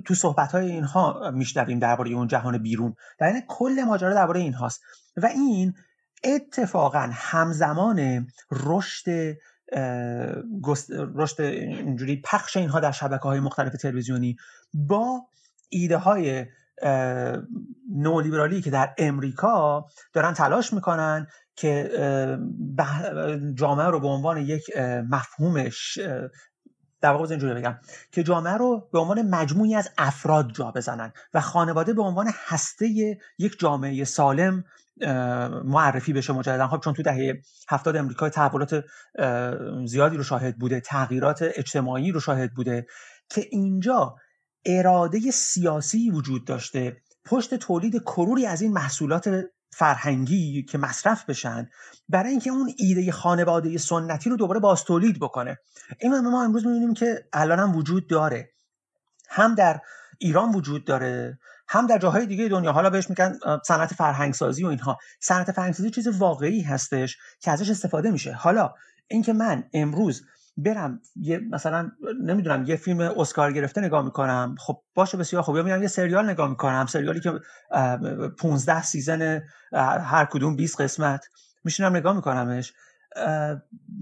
تو صحبت های اینها میشنویم درباره اون جهان بیرون در این کل ماجرا درباره اینهاست. و این اتفاقا همزمان رشد رشد اینجوری پخش اینها در شبکه های مختلف تلویزیونی با ایده های نولیبرالی که در امریکا دارن تلاش می‌کنن که جامعه رو به عنوان یک مفهومش در واقع اینجوری بگم که جامعه رو به عنوان مجموعی از افراد جا بزنن و خانواده به عنوان هسته یک جامعه سالم معرفی بشه مجددا. خب چون تو دهه هفتاد امریکا تحولات زیادی رو شاهد بوده تغییرات اجتماعی رو شاهد بوده که اینجا اراده سیاسی وجود داشته. پشت تولید کروری از این محصولات فرهنگی که مصرف بشن برای اینکه اون ایده خانواده سنتی رو دوباره باز تولید بکنه. این ما امروز می‌بینیم که الان هم وجود داره. هم در ایران وجود داره هم در جاهای دیگه دنیا. حالا بهش میگن صنعت فرهنگسازی و اینها. صنعت فرهنگسازی چیز واقعی هستش که ازش استفاده میشه. حالا اینکه من امروز برم. یه مثلا نمی‌دونم یه فیلم اسکار گرفته نگاه می‌کنم. خب باشه بسیار خوب. یا میرم یه سریال نگاه می‌کنم. سریالی که 15 سیزن هر کدوم 20 قسمت. میشینم نگاه میکنمش.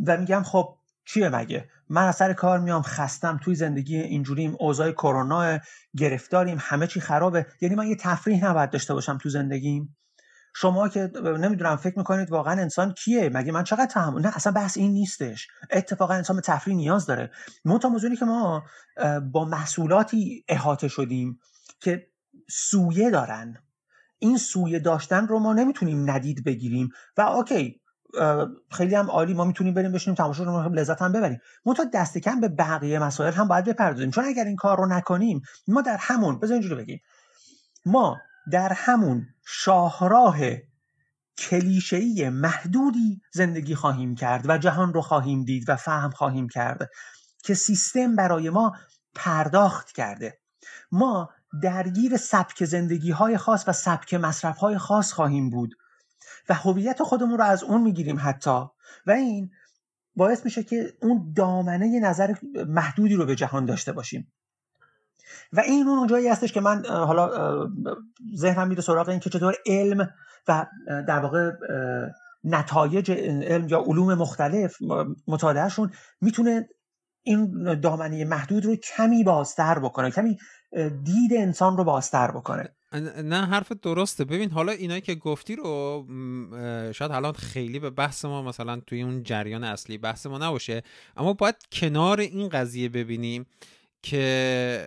و میگم خب چیه مگه؟ من از سر کار میام خستم توی زندگی اینجوریم اوضاع کرونا گرفتاریم همه چی خرابه. یعنی من یه تفریح نباید داشته باشم تو زندگیم. شما که نمی‌دونم فکر می‌کنید واقعا انسان کیه؟ مگه من چقدر تحمل نه اصلا بحث این نیستش. اتفاقا انسان به تفریح نیاز داره. منتها موضوعی که ما با محصولاتی احاطه شدیم که سویه دارن. این سویه داشتن رو ما نمی‌تونیم ندید بگیریم. و اوکی خیلی هم عالی ما می‌تونیم بریم بشینیم تماشا رو لذت هم ببریم. منتها دست کم به بقیه مسائل هم باید بپردازیم. چون اگر این کار رو نکنیم ما در همون بذار اینجوری بگیم. ما در همون شاهراه کلیشه‌ای محدودی زندگی خواهیم کرد و جهان رو خواهیم دید و فهم خواهیم کرد که سیستم برای ما پرداخت کرده. ما درگیر سبک زندگی های خاص و سبک مصرف های خاص خواهیم بود و هویت خودمون رو از اون می‌گیریم حتی. و این باعث میشه که اون دامنه نظر محدودی رو به جهان داشته باشیم. و این اون جایی هستش که من حالا ذهنم میره سراغ این که چطور علم و در واقع نتایج علم یا علوم مختلف مطالعهشون می‌تونه این دامنه محدود رو کمی بازتر بکنه کمی دید انسان رو بازتر بکنه. نه حرف درسته. ببین حالا اینایی که گفتی رو شاید الان خیلی به بحث ما مثلا توی اون جریان اصلی بحث ما نباشه اما باید کنار این قضیه ببینیم که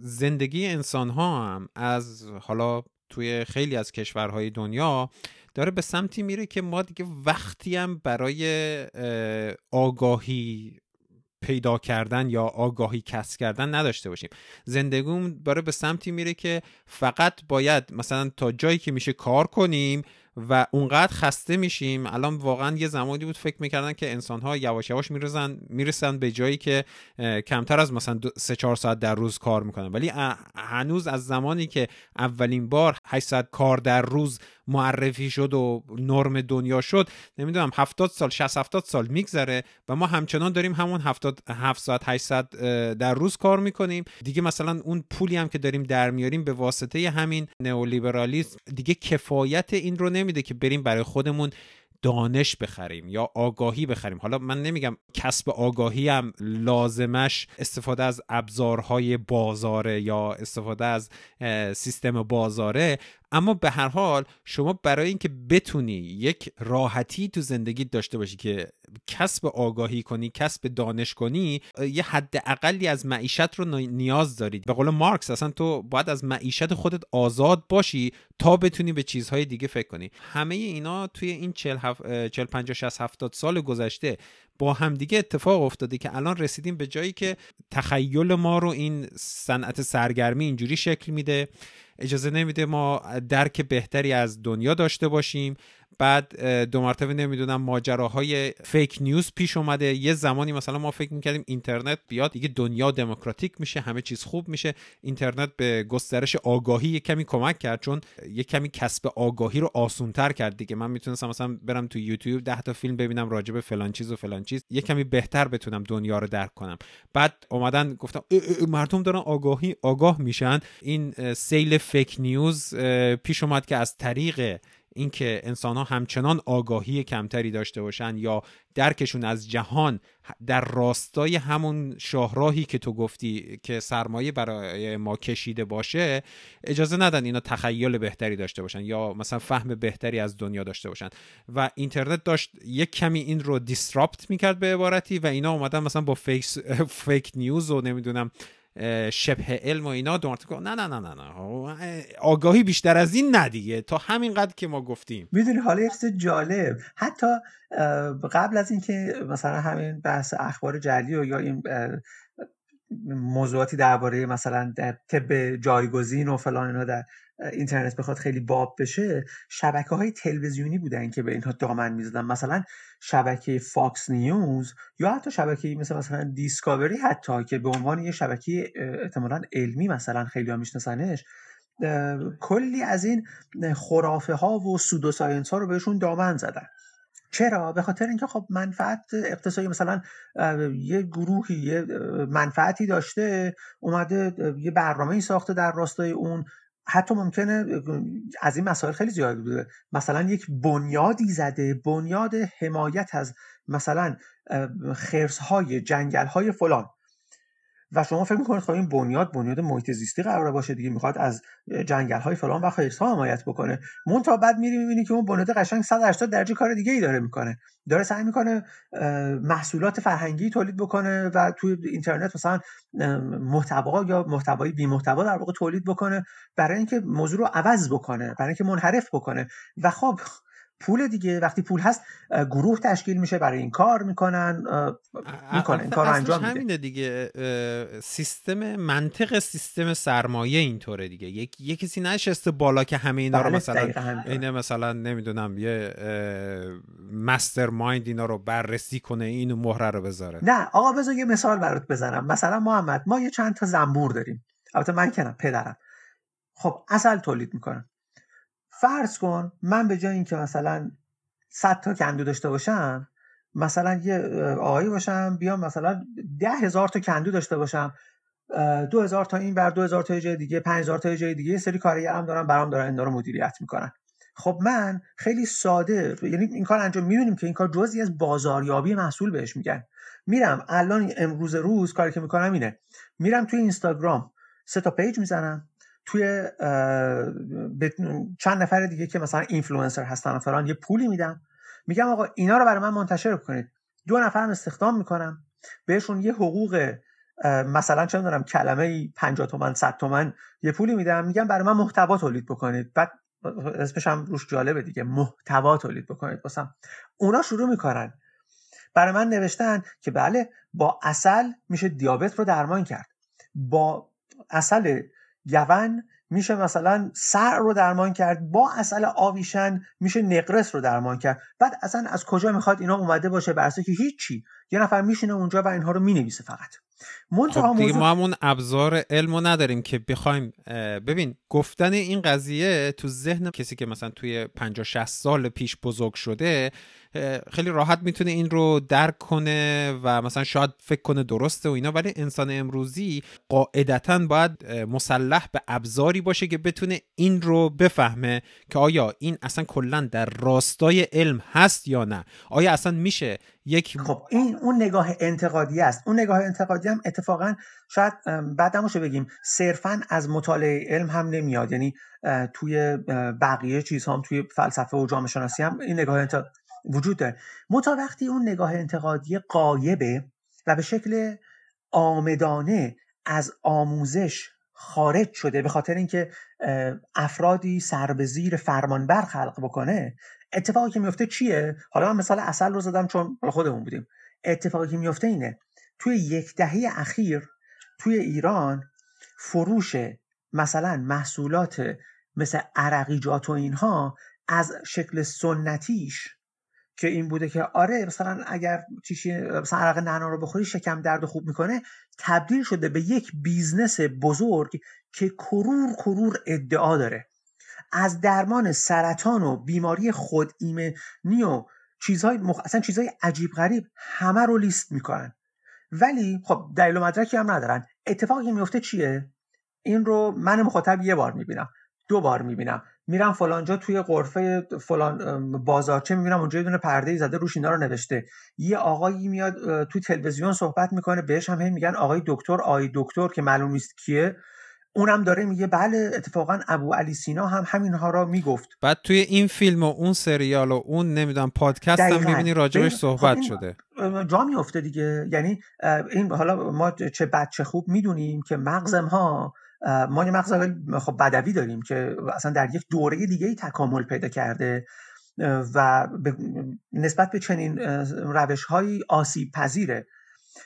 زندگی انسان ها هم از حالا توی خیلی از کشورهای دنیا داره به سمتی میره که ما دیگه وقتی هم برای آگاهی پیدا کردن یا آگاهی کسب کردن نداشته باشیم. زندگیمون داره به سمتی میره که فقط باید مثلا تا جایی که میشه کار کنیم و اونقدر خسته میشیم. الان واقعا یه زمانی بود فکر می‌کردن که انسان ها یواش یواش می‌رسن می‌رسن به جایی که کمتر از مثلا سه چهار ساعت در روز کار می‌کنن. ولی هنوز از زمانی که اولین بار 800 کار در روز معرفی شد و نرم دنیا شد. نمی‌دونم 70 سال 60 70 سال میگذره و ما همچنان داریم همون 70 7 ساعت 800 در روز کار می‌کنیم. دیگه مثلا اون پولی هم که داریم در میاریم به واسطه همین نئولیبرالیسم دیگه کفایت این رو نمیده که بریم برای خودمون دانش بخریم یا آگاهی بخریم. حالا من نمیگم کسب آگاهی هم لازمش استفاده از ابزارهای بازاره یا استفاده از سیستم بازاره اما به هر حال شما برای اینکه بتونی یک راحتی تو زندگی داشته باشی که کسب آگاهی کنی کسب دانش کنی یه حد اقلی از معیشت رو نیاز دارید. به قول مارکس اصلا تو باید از معیشت خودت آزاد باشی تا بتونی به چیزهای دیگه فکر کنی. همه اینا توی این 40 40 50 60 70 سال گذشته با همدیگه اتفاق افتاده که الان رسیدیم به جایی که تخیل ما رو این صنعت سرگرمی اینجوری شکل میده. اجازه نمیده ما درک بهتری از دنیا داشته باشیم. بعد دو مرتبه نمی‌دونم ماجراهای فیک نیوز پیش اومده. یه زمانی مثلا ما فکر می‌کردیم اینترنت بیاد دیگه دنیا دموکراتیک میشه همه چیز خوب میشه. اینترنت به گسترش آگاهی یه کمی کمک کرد چون یه کمی کسب آگاهی رو آسونتر کرد دیگه. من می‌تونستم مثلا برم تو یوتیوب ده تا فیلم ببینم راجع به فلان چیز و فلان چیز. یه کمی بهتر بتونم دنیا رو درک کنم. بعد اومدن گفتم مردم دارن آگاهی آگاه میشن. این سیل فیک نیوز پیش اومد که از طریق اینکه انسان ها همچنان آگاهی کمتری داشته باشن یا درکشون از جهان در راستای همون شاهراهی که تو گفتی که سرمایه برای ما کشیده باشه اجازه ندن اینا تخیل بهتری داشته باشن یا مثلا فهم بهتری از دنیا داشته باشن. و اینترنت داشت یک کمی این رو دیسراپت می‌کرد به عبارتی و اینا اومدن مثلا با فیک, فیک نیوز و نمی‌دونم شبه علم و اینا دومارت نه نه نه نه نه. آگاهی بیشتر از این ندیگه تا همینقدر که ما گفتیم. می‌دونی حالا یه جالب. حتی قبل از اینکه مثلا همین بحث اخبار جلی و یا این موضوعاتی درباره مثلا در طب جایگزین و فلان اینا در اینترنت بخواد خیلی باب بشه شبکه های تلویزیونی بودن که به اینها دامن می‌زدن. مثلا شبکه فاکس نیوز یا حتی شبکه مثل مثلا دیسکاوری حتی که به عنوان یه شبکه احتمالا علمی مثلا خیلی ها میشناسنش کلی از این خرافه ها و pseudo science ها رو بهشون دامن زدن. چرا؟ به خاطر اینکه خب منفعت اقتصادی مثلا یه گروهی یه منفعتی داشته اومده یه برنامه ساخته در راستای اون حتی ممکنه از این مسائل خیلی زیاد بوده. مثلا یک بنیادی زده بنیاد حمایت از مثلا خرس های جنگل های فلان. و شما فکر می‌کنید خب این بنیاد بنیاد محیط زیستی قرار باشه دیگه می‌خواد از جنگل های فلان و خرس ها حمایت بکنه. مون تا بعد میری می‌بینی که اون بنیاد قشنگ 180 درجه کار دیگه ای داره می‌کنه. داره سعی می‌کنه محصولات فرهنگی تولید بکنه و توی اینترنت مثلا محتوا یا محتوای بی محتوا در واقع تولید بکنه برای اینکه موضوع رو عوض بکنه برای اینکه منحرف بکنه. و خب پول دیگه. وقتی پول هست گروه تشکیل میشه برای این کار می‌کنن می‌کنن این کار انجام میده. همینه دیگه. سیستم منطق سیستم سرمایه اینطوره دیگه. یک یه کسی نشسته بالا که همه اینا رو بله، مثلا اینه مثلا نمی‌دونم یه مستر مایند اینا رو بررسی کنه اینو مهره رو بذاره. نه آقا بذار یه مثال برات بزنم. مثلا محمد ما یه چند تا زنبور داریم. البته من کنم پدرم. خب اصل تولید می‌کنم فرض کن من به جای اینکه مثلا 100 تا کندو داشته باشم مثلا یه آقایی باشم بیام مثلا ده هزار تا کندو داشته باشم دو هزار تا این بر دو هزار تا جای دیگه پنج هزار تا جای دیگه یه سری کارگرم دارم برام دارن این رو مدیریت می‌کنن. خب من خیلی ساده یعنی این کار انجام می‌بینیم که این کار جزئی از بازاریابی محصول بهش میگن. میرم الان امروز روز کاری که می‌کنم اینه. میرم توی اینستاگرام سه تا page می‌زنم. توی چند نفر دیگه که مثلا اینفلوئنسر هستن فلان یه پولی میدم میگم آقا اینا رو برای من منتشر کنید. دو نفرم استخدام می‌کنم. بهشون یه حقوق مثلا چه می‌دونم کلمه 50 تومن 100 تومن یه پولی میدم. میگم برای من محتوا تولید بکنید. بعد اسمش هم روش جالبه دیگه محتوا تولید بکنید. واسم اونا شروع می‌کنن برای من نوشتن که بله با اصل میشه دیابت رو درمان کرد. با اصل گون میشه مثلا سر رو درمان کرد با اصل آویشن میشه نقرس رو درمان کرد. بعد اصلا از کجا می‌خواد اینا اومده باشه برسه که هیچی یه نفر میشینه اونجا و اینها رو می‌نویسه فقط. خب دیگه ما همون ابزار علمو نداریم که بخوایم ببین گفتن این قضیه تو ذهن کسی که مثلا توی 50 60 سال پیش بزرگ شده خیلی راحت می‌تونه این رو درک کنه و مثلا شاید فکر کنه درسته و اینا. ولی انسان امروزی قاعدتا باید مسلح به ابزاری باشه که بتونه این رو بفهمه که آیا این اصلا کلا در راستای علم هست یا نه. آیا اصلا میشه یک خب این اون نگاه انتقادی است. اون نگاه انتقادی هم اتفاقا شاید بعدموشو بگیم صرفا از مطالعه علم هم نمیاد. یعنی توی بقیه چیزها هم توی فلسفه و جامعه شناسی هم این نگاه انتقادی وجود داره. متا وقتی اون نگاه انتقادی قایبه و به شکل آمدانه از آموزش خارج شده به خاطر اینکه افرادی سر به زیر فرمانبر خلق بکنه اتفاقی که میفته چیه؟ حالا من مثال اصل رو زدم چون خودمون بودیم. اتفاقی که میفته اینه توی یک دهه اخیر توی ایران فروش مثلا محصولات مثل عرقیجات و اینها از شکل سنتیش که این بوده که آره مثلا اگر چیشی مثلا عرق نعنا رو بخوری شکم درد خوب می‌کنه تبدیل شده به یک business بزرگ که کرور کرور ادعا داره. از درمان سرطان و بیماری خود ایمنی و چیزهای مخ... اصلا چیزهای عجیب غریب همه رو لیست می‌کنن. ولی خب دلیل و مدرکی هم ندارن. اتفاقی میفته چیه؟ این رو من مخاطب یه بار می‌بینم. دو بار می‌بینم. میرم فلانجا توی قرفه فلان بازارچه می‌بینم اونجا یه دونه پرده ای زده روش اینا رو نوشته. یه آقایی میاد توی تلویزیون صحبت می‌کنه بهش هم میگن آقای دکتر آقای دکتر که معلوم نیست کیه. اونم داره میگه بله اتفاقا ابو علی سینا هم همینها را می‌گفت. بعد توی این فیلم و اون سریال و اون نمی‌دونم پادکست هم می‌بینی راجبش خب صحبت شده. جا میفته دیگه. یعنی این حالا ما چه بچه خوب می‌دونیم که مغزم ها ما یه مغز خب بدوی داریم که اصلا در یک دوره دیگه ای تکامل پیدا کرده و نسبت به چنین روش هایی آسیب پذیره.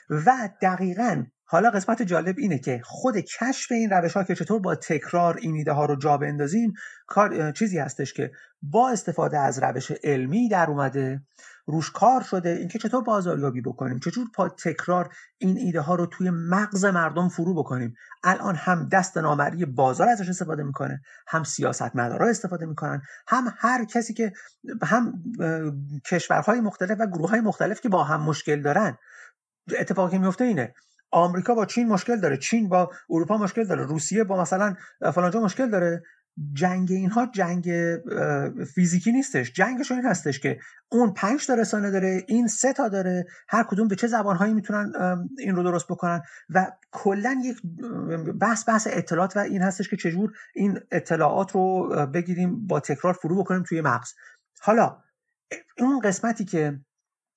و دقیقا حالا قسمت جالب اینه که خود کشف این روش ها که چطور با تکرار این ایده ها رو جا بندازیم کار چیزی هستش که با استفاده از روش علمی در اومده روش کار شده. اینکه چطور بازاریابی بکنیم؟ چطور با تکرار این ایده ها رو توی مغز مردم فرو بکنیم؟ الان هم دست نامری بازار ازش استفاده می‌کنه هم سیاست مدارا استفاده می‌کنن هم هر کسی که هم کشورهای مختلف و گروه های مختلف که با هم مشکل دارن. اتفاقی میفته اینه آمریکا با چین مشکل داره چین با اروپا مشکل داره روسیه با مثلا فلانجا مشکل داره. جنگ اینها جنگ فیزیکی نیستش. جنگش این هستش که اون پنج تا رسانه داره این سه تا داره هر کدوم به چه زبانهایی می‌تونن این رو درست بکنن و کلا یک بحث بحث اطلاعات و این هستش که چجور این اطلاعات رو بگیریم با تکرار فرو بکنیم توی مغز. حالا اون قسمتی که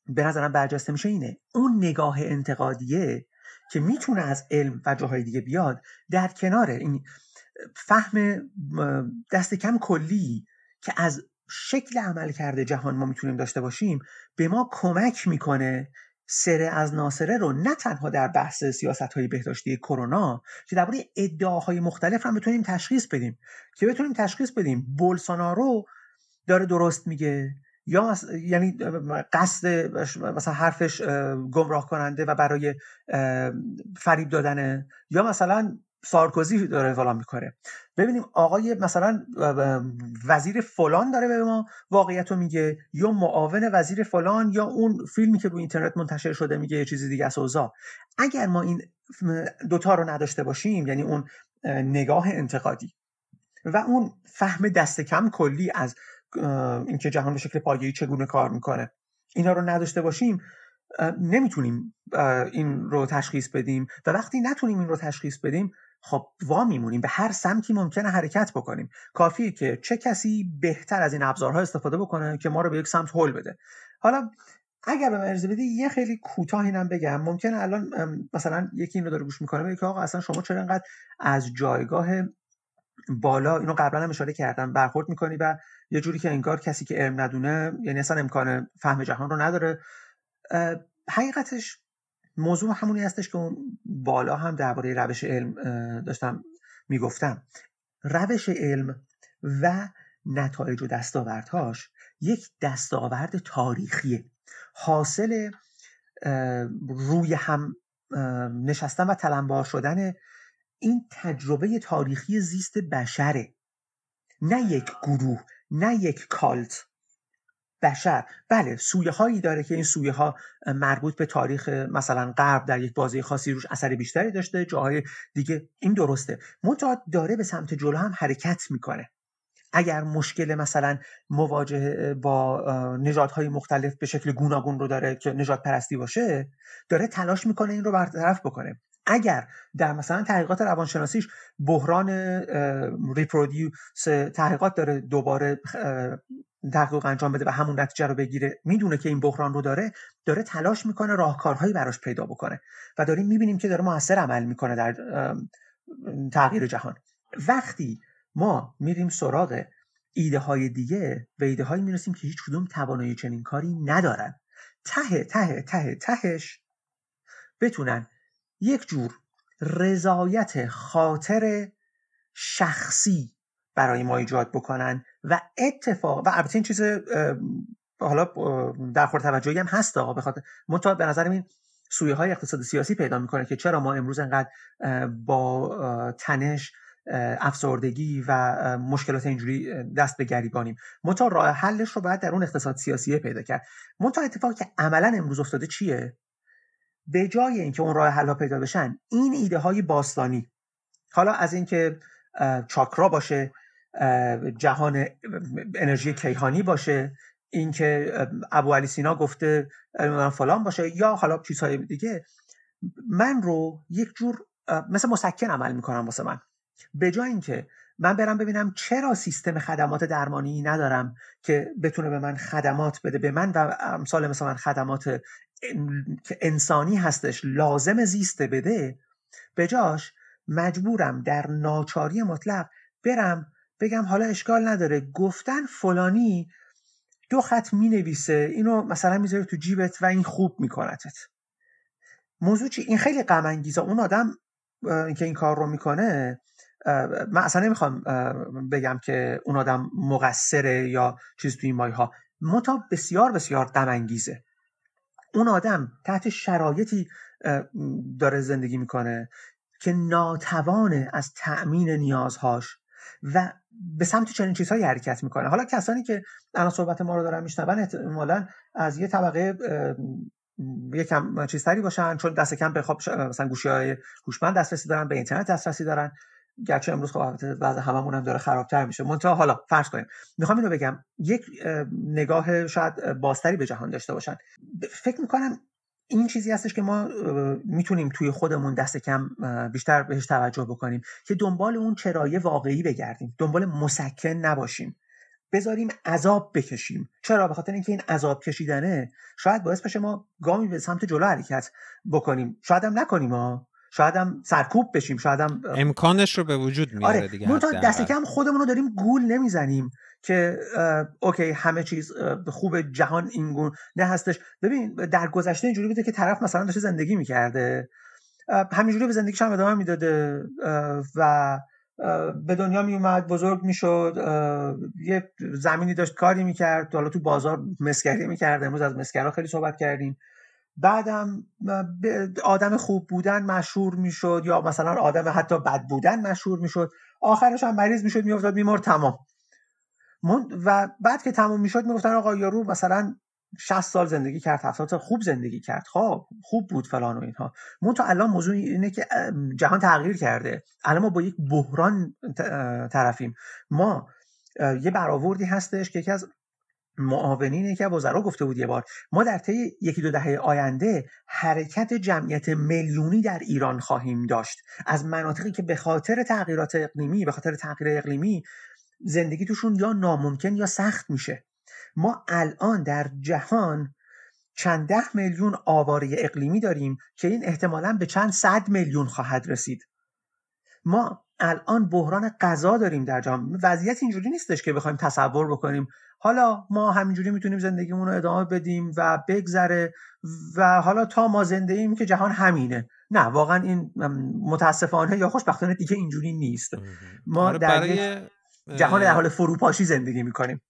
به نظرم برجسته میشه اینه. اون نگاه انتقادیه که می‌تونه از علم و جاهای دیگه بیاد در کنار این فهم دست کم کلی که از شکل عمل کرده جهان ما می‌تونیم داشته باشیم به ما کمک می‌کنه سره از ناصره رو نه تنها در بحث سیاست های بهداشتی کرونا که درباره ادعاهای مختلف هم بتونیم تشخیص بدیم. که بتونیم تشخیص بدیم بولسونارو داره درست میگه یا یعنی قصد مثلا حرفش گمراه کننده و برای فریب دادنه یا مثلا سارکوزی داره فلان می‌کنه ببینیم آقای مثلا وزیر فلان داره به ما واقعیت رو میگه یا معاون وزیر فلان یا اون فیلمی که روی اینترنت منتشر شده میگه یه چیزی دیگه اوضاع. اگر ما این دوتا رو نداشته باشیم یعنی اون نگاه انتقادی و اون فهم دست کم کلی از اینکه جهان به شکل پایه‌ای چگونه کار می‌کنه اینا رو نداشته باشیم نمی‌تونیم این رو تشخیص بدیم و وقتی نتونیم این رو تشخیص بدیم خب وا میمونیم به هر سمتی ممکنه حرکت بکنیم. کافیه که چه کسی بهتر از این ابزارها استفاده بکنه که ما رو به یک سمت هل بده. حالا اگر به مرزه بدی یه خیلی کوتاه اینم بگم. ممکنه الان مثلا یکی اینو داره گوش می‌کنه بگه آقا اصلا شما چرا انقدر از جایگاه بالا اینو قبلا هم اشاره کردم برخورد می‌کنی و یه جوری که انگار کسی که علم ندونه یعنی اصلا امکان فهم جهان رو نداره. حقیقتش موضوع همونی هستش که اون بالا هم درباره روش علم داشتم می‌گفتم. روش علم و نتایج و دستاوردهاش یک دستاورد تاریخیه. حاصل روی هم نشستن و تلمبار شدن این تجربه تاریخی زیست بشره. نه یک گروه نه یک کالت. بشر. بله سویه هایی داره که این سویه ها مربوط به تاریخ مثلا غرب در یک بازی خاصی روش اثر بیشتری داشته جاهای دیگه این درسته. منتها داره به سمت جلو هم حرکت می‌کنه. اگر مشکل مثلا مواجهه با نژادهای مختلف به شکل گوناگون رو داره که نژاد پرستی باشه داره تلاش می‌کنه این رو برطرف بکنه. اگر در مثلا تحقیقات روانشناسیش بحران ریپرودیوس تحقیقات داره دوباره تحقیق انجام بده و همون نتیجه رو بگیره می‌دونه که این بحران رو داره داره تلاش می‌کنه راهکارهایی براش پیدا بکنه و داریم می‌بینیم که داره موثر عمل می‌کنه در تغییر جهان. وقتی ما میریم سراغ ایده های دیگه و ایده هایی می‌رسیم که هیچ کدوم توانایی چنین کاری ندارن ته ته ته تهش بتونن یک جور رضایت خاطر شخصی برای ما ایجاد بکنن و اتفاق و البته این چیز حالا در خور توجهی هم هست آقا بخاطر منتها به نظر این سویه های اقتصاد سیاسی پیدا می‌کنه که چرا ما امروز انقدر با تنش افسردگی و مشکلات اینجوری دست به گریبانیم. منتها راه حلش رو باید در اون اقتصاد سیاسی پیدا کرد. منتها اتفاقی که عملا امروز افتاده چیه؟ به جای اینکه اون راه حل پیدا بشن این ایده های باستانی. حالا از اینکه چاکرا باشه جهان انرژی کیهانی باشه اینکه ابو علی سینا گفته فلان باشه یا حالا چیزهای دیگه من رو یک جور مثل مسکن عمل می‌کنم واسه من. به جای اینکه من برم ببینم چرا سیستم خدمات درمانی ندارم که بتونه به من خدمات بده. به من و امثال مثل من خدمات انسانی هستش لازم زیسته بده به جاش مجبورم در ناچاری مطلق برم بگم حالا اشکال نداره. گفتن فلانی دو خط می نویسه اینو مثلا می‌ذاره تو جیبت و این خوب میکنتت موضوع چی؟ این خیلی غم انگیزه اون آدم که این کار رو می‌کنه من اصلا نمی‌خوام بگم که اون آدم مقصره یا چیز توی این مایه ها متا بسیار بسیار غم انگیزه. اون آدم تحت شرایطی داره زندگی می‌کنه که ناتوانه از تأمین نیازهاش و به سمت چنین چیزهایی حرکت می‌کنه. حالا کسانی که الان صحبت ما رو دارن میشنون احتمالا از یه طبقه یکم چیزتری باشن چون دست کم به خب مثلا گوشی های هوشمند دسترسی دارن به اینترنت دسترسی دارن. گرچه امروز خب بعد هممون هم داره خرابتر میشه. منتها حالا فرض کنیم می‌خوام اینو بگم یک نگاه شاید بازتری به جهان داشته باشن. فکر می‌کنم این چیزی هستش که ما می‌تونیم توی خودمون دست کم بیشتر بهش توجه بکنیم که دنبال اون چرایه واقعی بگردیم. دنبال مسکن نباشیم. بذاریم عذاب بکشیم. چرا؟ به خاطر اینکه این عذاب کشیدنه شاید باعث بشه ما گامی به سمت جلو حرکت بکنیم. شاید هم نکنیم ها شاید هم سرکوب بشیم شاید هم امکانش رو به وجود میاره آره. دیگه دست کم خودمون رو داریم گول نمی‌زنیم که اوکی همه چیز خوب جهان اینگونه نه هستش. ببین در گذشته اینجوری بوده که طرف مثلا داشته زندگی می‌کرده. همینجوری به زندگیش هم ادامه می‌داده و به دنیا می اومد بزرگ می‌شد یه زمینی داشت کاری می‌کرد. حالا تو بازار مسکری می‌کرد امروز از مسکرها خیلی صحبت کردیم. بعدم آدم خوب بودن مشهور می‌شد یا مثلا آدم حتی بد بودن مشهور می‌شد. آخرش هم مریض می‌شد میافتاد میمرد تمام. و بعد که تمام می‌شد می‌گفتن آقا یارو مثلا 60 سال زندگی کرد 70 سال خوب زندگی کرد. خب خوب بود فلان و اینها. من تا الان موضوع اینه که جهان تغییر کرده. الان ما با یک بحران طرفیم. ما یه برآوردی هستش که یکی از معاونین از وزرا گفته بود یه بار ما در طی یکی دو دهه آینده حرکت جمعیت میلیونی در ایران خواهیم داشت. از مناطقی که به خاطر تغییرات اقلیمی به خاطر تغییر اقلیمی زندگی توشون یا ناممکن یا سخت میشه. ما الان در جهان چند ده میلیون آواره اقلیمی داریم که این احتمالا به چند صد میلیون خواهد رسید. ما الان بحران غذا داریم در جهان. وضعیت اینجوری نیستش که بخوایم تصور بکنیم حالا ما همینجوری می‌تونیم زندگیمون رو ادامه بدیم و بگذره و حالا تا ما زنده ایم که جهان همینه. نه واقعا این متاسفانه یا خوشبختانه دیگه اینجوری نیست. ما در جهان در حال فروپاشی زندگی می‌کنیم.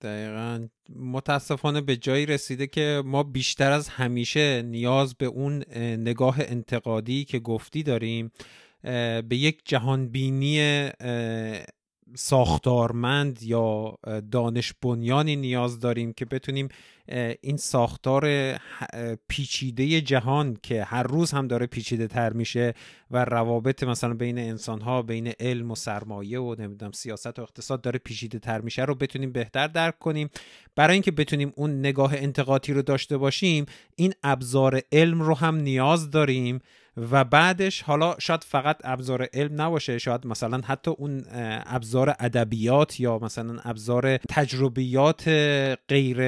دقیقا. متاسفانه به جایی رسیده که ما بیشتر از همیشه نیاز به اون نگاه انتقادی که گفتی داریم به یک جهانبینی ساختارمند یا دانش بنیانی نیاز داریم که بتونیم این ساختار پیچیده جهان که هر روز هم داره پیچیده تر میشه و روابط مثلا بین انسان ها بین علم و سرمایه و نمی‌دونم سیاست و اقتصاد داره پیچیده تر میشه رو بتونیم بهتر درک کنیم. برای اینکه بتونیم اون نگاه انتقاطی رو داشته باشیم این ابزار علم رو هم نیاز داریم. و بعدش حالا شاید فقط ابزار علم نباشه شاید مثلا حتی اون ابزار ادبیات یا مثلا ابزار تجربیات غیر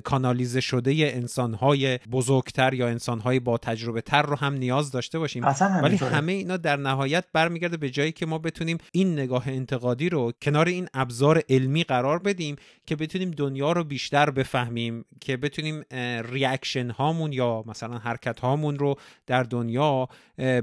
کانالیزه شده انسانهای بزرگتر یا انسانهای با تجربه تر رو هم نیاز داشته باشیم. ولی همه اینا در نهایت برمیگرده به جایی که ما بتونیم این نگاه انتقادی رو کنار این ابزار علمی قرار بدیم که بتونیم دنیا رو بیشتر بفهمیم که بتونیم ریاکشن هامون یا مثلا حرکت هامون رو در دنیا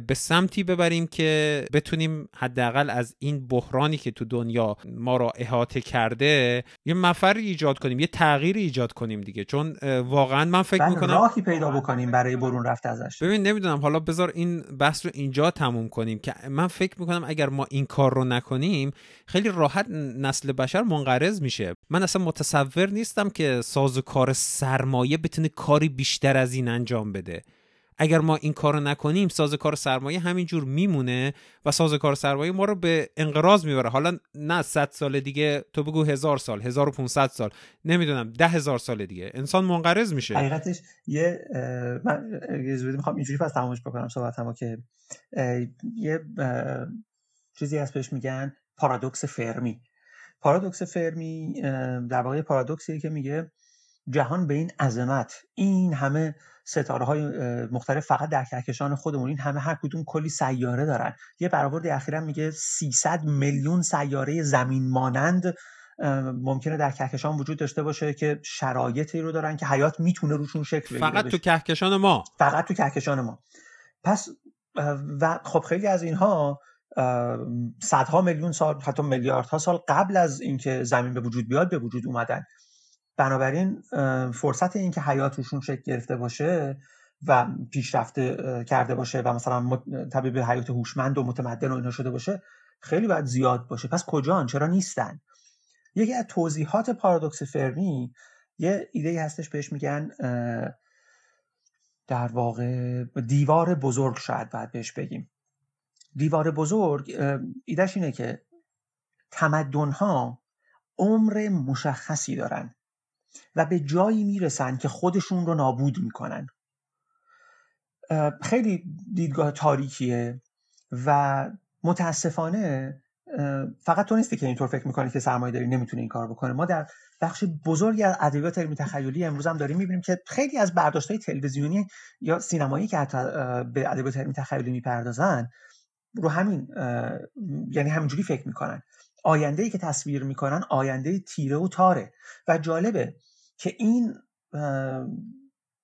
به سمتی ببریم که بتونیم حداقل از این بحرانی که تو دنیا ما را احاطه کرده یه مفری ایجاد کنیم یه تغییری ایجاد کنیم دیگه. چون واقعا من فکر بله، می‌کنم راهی پیدا بکنیم برای برون رفت ازش. ببین نمی‌دونم. حالا بذار این بحث رو اینجا تموم کنیم که من فکر می‌کنم اگر ما این کار رو نکنیم خیلی راحت نسل بشر منقرض میشه. من اصلا متصور نیستم که سازوکار سرمایه بتونه کاری بیشتر از این انجام بده. اگر ما این کارو نکنیم سازوکار سرمایه همینجور میمونه و سازوکار سرمایه ما رو به انقراض می‌بره. حالا نه 100 سال دیگه تو بگو هزار سال 1500 سال. نمی‌دونم ده هزار سال دیگه. انسان منقرض میشه. حقیقتش یه من یه می‌خوام اینجوری پس تمامش بکنم صحبتمو که یه چیزی از پیش میگن پارادوکس فرمی. پارادوکس فرمی در واقع پارادوکسیه که میگه جهان به این عظمت این همه ستاره های مختلف فقط در کهکشان خودمون این همه هر کدوم کلی سیاره دارن. یه برآورد اخیرا میگه 300 میلیون سیاره زمین مانند ممکنه در کهکشان وجود داشته باشه که شرایطی رو دارن که حیات می‌تونه روشون شکل بگیره. فقط تو کهکشان ما. فقط تو کهکشان ما. پس و خب خیلی از اینها صدها میلیون سال حتی میلیاردها سال قبل از اینکه زمین به وجود بیاد به وجود اومدن. بنابراین فرصت این که حیات روشون شکل گرفته باشه و پیشرفته کرده باشه و مثلا به حیات هوشمند و متمدن و اینا شده باشه خیلی باید زیاد باشه. پس کجان؟ چرا نیستن؟ یکی از توضیحات پارادوکس فرمی یه ایده هستش بهش میگن در واقع دیوار بزرگ شاید باید بهش بگیم. دیوار بزرگ ایدهش اینه که تمدن ها عمر مشخصی دارن. و به جایی می‌رسن که خودشون رو نابود می‌کنن. خیلی دیدگاه تاریکیه و متاسفانه فقط تو نیستی که اینطور فکر می‌کنی که سرمایه داری نمی‌تونه این کار بکنه ما در بخش بزرگی از ادبیات علمی تخیلی امروز هم داریم می‌بینیم که خیلی از برداشت های تلویزیونی یا سینمایی که حتی به ادبیات علمی تخیلی می‌پردازن رو همین یعنی همینجوری فکر می‌کنن. آینده ای که تصویر می‌کنن آینده تیره و تاره. و جالبه که این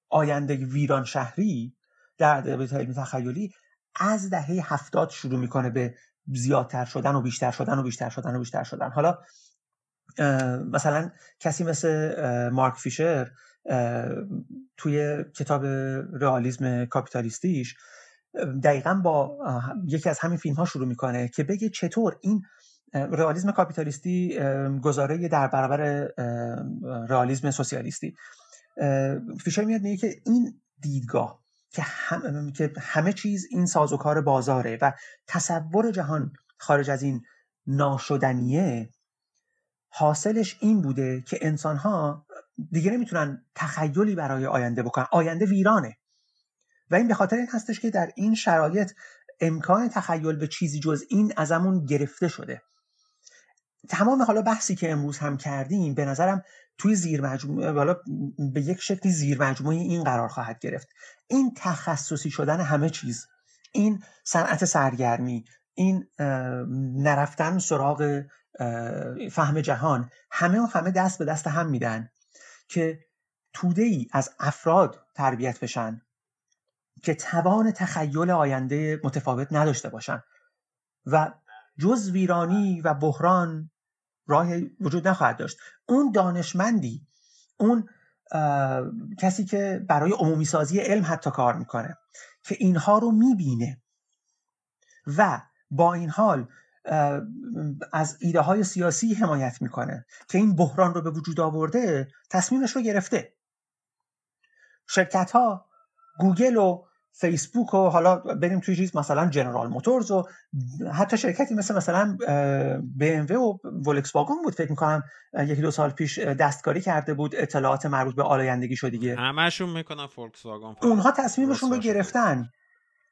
آینده ویران شهری در ادبیات تخیلی از دهه هفتاد شروع می‌کنه به زیادتر شدن و بیشتر شدن و بیشتر شدن و بیشتر شدن. حالا مثلا کسی مثل مارک فیشر توی کتاب رئالیسم کاپیتالیستیش دقیقا با یکی از همین فیلم ها شروع می‌کنه که بگه چطور این رئالیسم کاپیتالیستی گزاره در برابر رئالیسم سوسیالیستی. فیشر میاد میگه که این دیدگاه که, که همه چیز این سازوکار بازاره و تصور جهان خارج از این ناشدنیه حاصلش این بوده که انسان ها دیگه نمی‌تونن تخیلی برای آینده بکنن. آینده ویرانه. و این به خاطر این هستش که در این شرایط امکان تخیل به چیزی جز این ازمون گرفته شده. تمام حالا بحثی که امروز هم کردیم به نظرم توی زیر مجموعه حالا به یک شکلی زیر مجموعه این قرار خواهد گرفت. این تخصصی شدن همه چیز این صنعت سرگرمی این نرفتن سراغ فهم جهان همه و همه دست به دست هم میدن که توده ای از افراد تربیت بشن که توان تخیل آینده متفاوت نداشته باشن. و جز ویرانی و بحران راه وجود نخواهد داشت. اون دانشمندی اون کسی که برای عمومی سازی علم حتی کار می‌کنه که اینها رو می‌بینه و با این حال از ایده های سیاسی حمایت می‌کنه که این بحران رو به وجود آورده تصمیمش رو گرفته. شرکت ها گوگل و فیسبوک و حالا بریم توی چیز مثلا جنرال موتورز و حتی شرکتی مثل مثلا بی ام و ولکس واگن بود. فکر می‌کنم یکی دو سال پیش دستکاری کرده بود. اطلاعات مربوط به آلایندگی شو دیگه. همشون می‌کنن فولکس واگن اونها تصمیمشون رو گرفتن.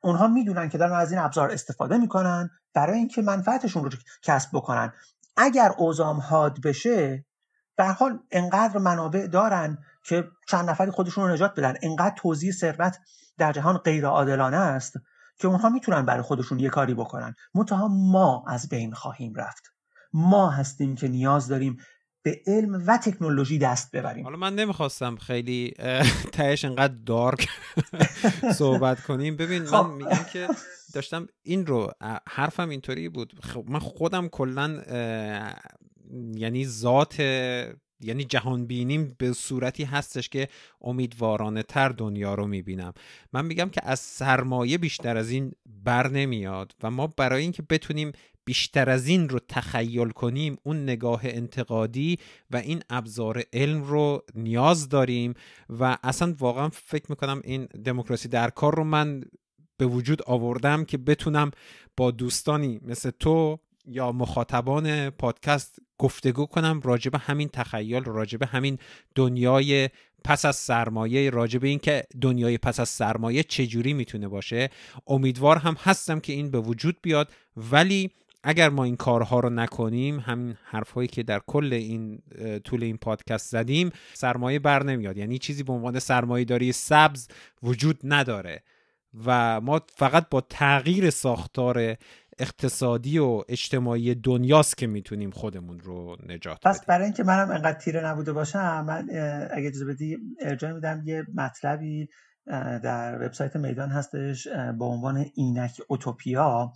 اونها می‌دونن که دارن از این ابزار استفاده می‌کنن برای اینکه منفعتشون رو کسب بکنن. اگر اوضاعم حاد بشه به حال انقدر منابع دارن که چند نفری خودشون رو نجات بدن. انقدر توزیع ثروت در جهان غیر عادلانه است که اونها می‌تونن برای خودشون یه کاری بکنن. منتها ما از بین خواهیم رفت. ما هستیم که نیاز داریم به علم و تکنولوژی دست ببریم. حالا من نمی‌خواستم خیلی تهش انقدر دارک *laughs* صحبت کنیم. ببین من خب. میگم که داشتم این رو حرفم اینطوری بود. خب من خودم کلا یعنی ذات یعنی جهان بینیم به صورتی هستش که امیدوارانه تر دنیا رو می‌بینم. من میگم که از سرمایه بیشتر از این بر نمیاد و ما برای اینکه بتونیم بیشتر از این رو تخیل کنیم اون نگاه انتقادی و این ابزار علم رو نیاز داریم و اصلا واقعا فکر می‌کنم این دموکراسی در کار رو من به وجود آوردم که بتونم با دوستانی مثل تو یا مخاطبان پادکست گفتگو کنم راجب همین تخیل راجب همین دنیای پس از سرمایه راجب اینکه دنیای پس از سرمایه چجوری می‌تونه باشه. امیدوار هم هستم که این به وجود بیاد. ولی اگر ما این کارها رو نکنیم همین حرفهایی که در کل این طول این پادکست زدیم سرمایه بر نمیاد. یعنی چیزی به عنوان سرمایه داری سبز وجود نداره. و ما فقط با تغییر ساختار اقتصادی و اجتماعی دنیاست که می‌تونیم خودمون رو نجات بدیم. پس برای اینکه منم انقدر تیره نبوده باشم من اگه اجازه بدی ارجاع میدم یه مطلبی در وبسایت میدان هستش با عنوان اینک اوتوپیا.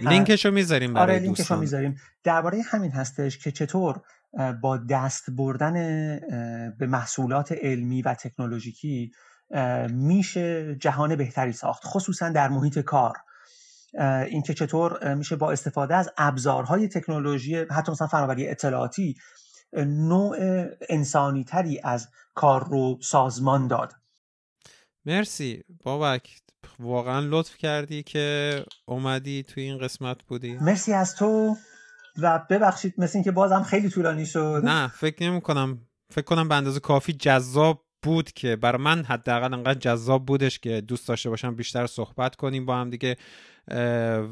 لینکشو می‌ذاریم برای آره لینکشو می‌ذاریم. درباره همین هستش که چطور با دست بردن به محصولات علمی و تکنولوژیکی میشه جهان بهتری ساخت خصوصا در محیط کار. اینکه چطور میشه با استفاده از ابزارهای تکنولوژی حتی مثلا فناوری اطلاعاتی نوع انسانی تری از کار رو سازمان داد. مرسی. بابک واقعا لطف کردی که اومدی توی این قسمت بودی. مرسی از تو و ببخشید مثل اینکه بازم خیلی طولانی شد. نه فکر نمی کنم فکر کنم به اندازه کافی جذاب بود که برای من حداقل انقدر جذاب بودش که دوست داشته باشم بیشتر صحبت کنیم با هم دیگه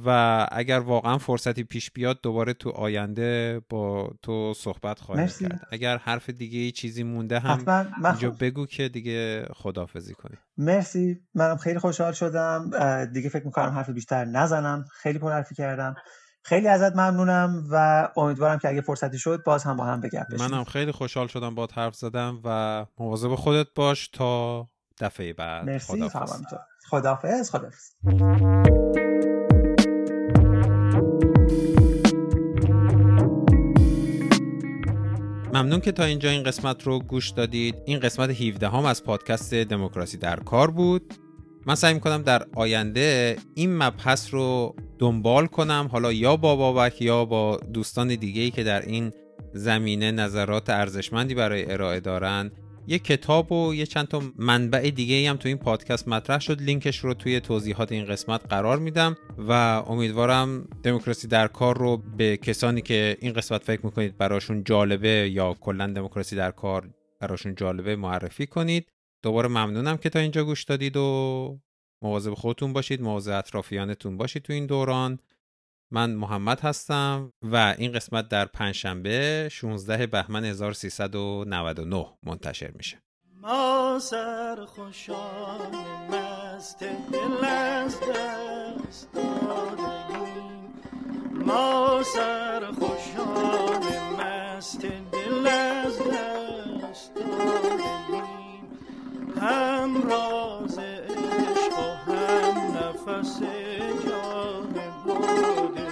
و اگر واقعا فرصتی پیش بیاد دوباره تو آینده با تو صحبت خواهیم کرد. اگر حرف دیگه چیزی مونده هم اینجا بگو که دیگه خدافزی کنی. مرسی. منم خیلی خوشحال شدم. دیگه فکر می‌کنم حرف بیشتر نزنم. خیلی پر حرفی کردم. خیلی ازت ممنونم و امیدوارم که اگه فرصتی شد باز هم با هم بگم منم خیلی خوشحال شدم با حرف زدم و مواظب خودت باش تا دفعه بعد. مرسی خدافظ خدافظ ممنون که تا اینجا این قسمت رو گوش دادید. این قسمت 17 هم از پادکست دموکراسی در کار بود. من سعی می‌کنم در آینده این مبحث رو دنبال کنم. حالا یا با بابک یا با دوستان دیگه ای که در این زمینه نظرات ارزشمندی برای ارائه دارن. یه کتاب و یه چند تا منبع دیگه هم تو این پادکست مطرح شد. لینکش رو توی توضیحات این قسمت قرار میدم و امیدوارم دموکراسی در کار رو به کسانی که این قسمت فکر می‌کنید براشون جالبه یا کلا دموکراسی در کار براشون جالبه معرفی کنید. دوباره ممنونم که تا اینجا گوش دادید و مواظب خودتون باشید مواظب اطرافیانتون باشید تو این دوران. من محمد هستم و این قسمت در پنجشنبه 16 بهمن 1399 منتشر میشه. ما سرخوشان مست دل از دست ما سرخوشان مست دل از دست دادیم هم راز عشق و هم نفس داغ بی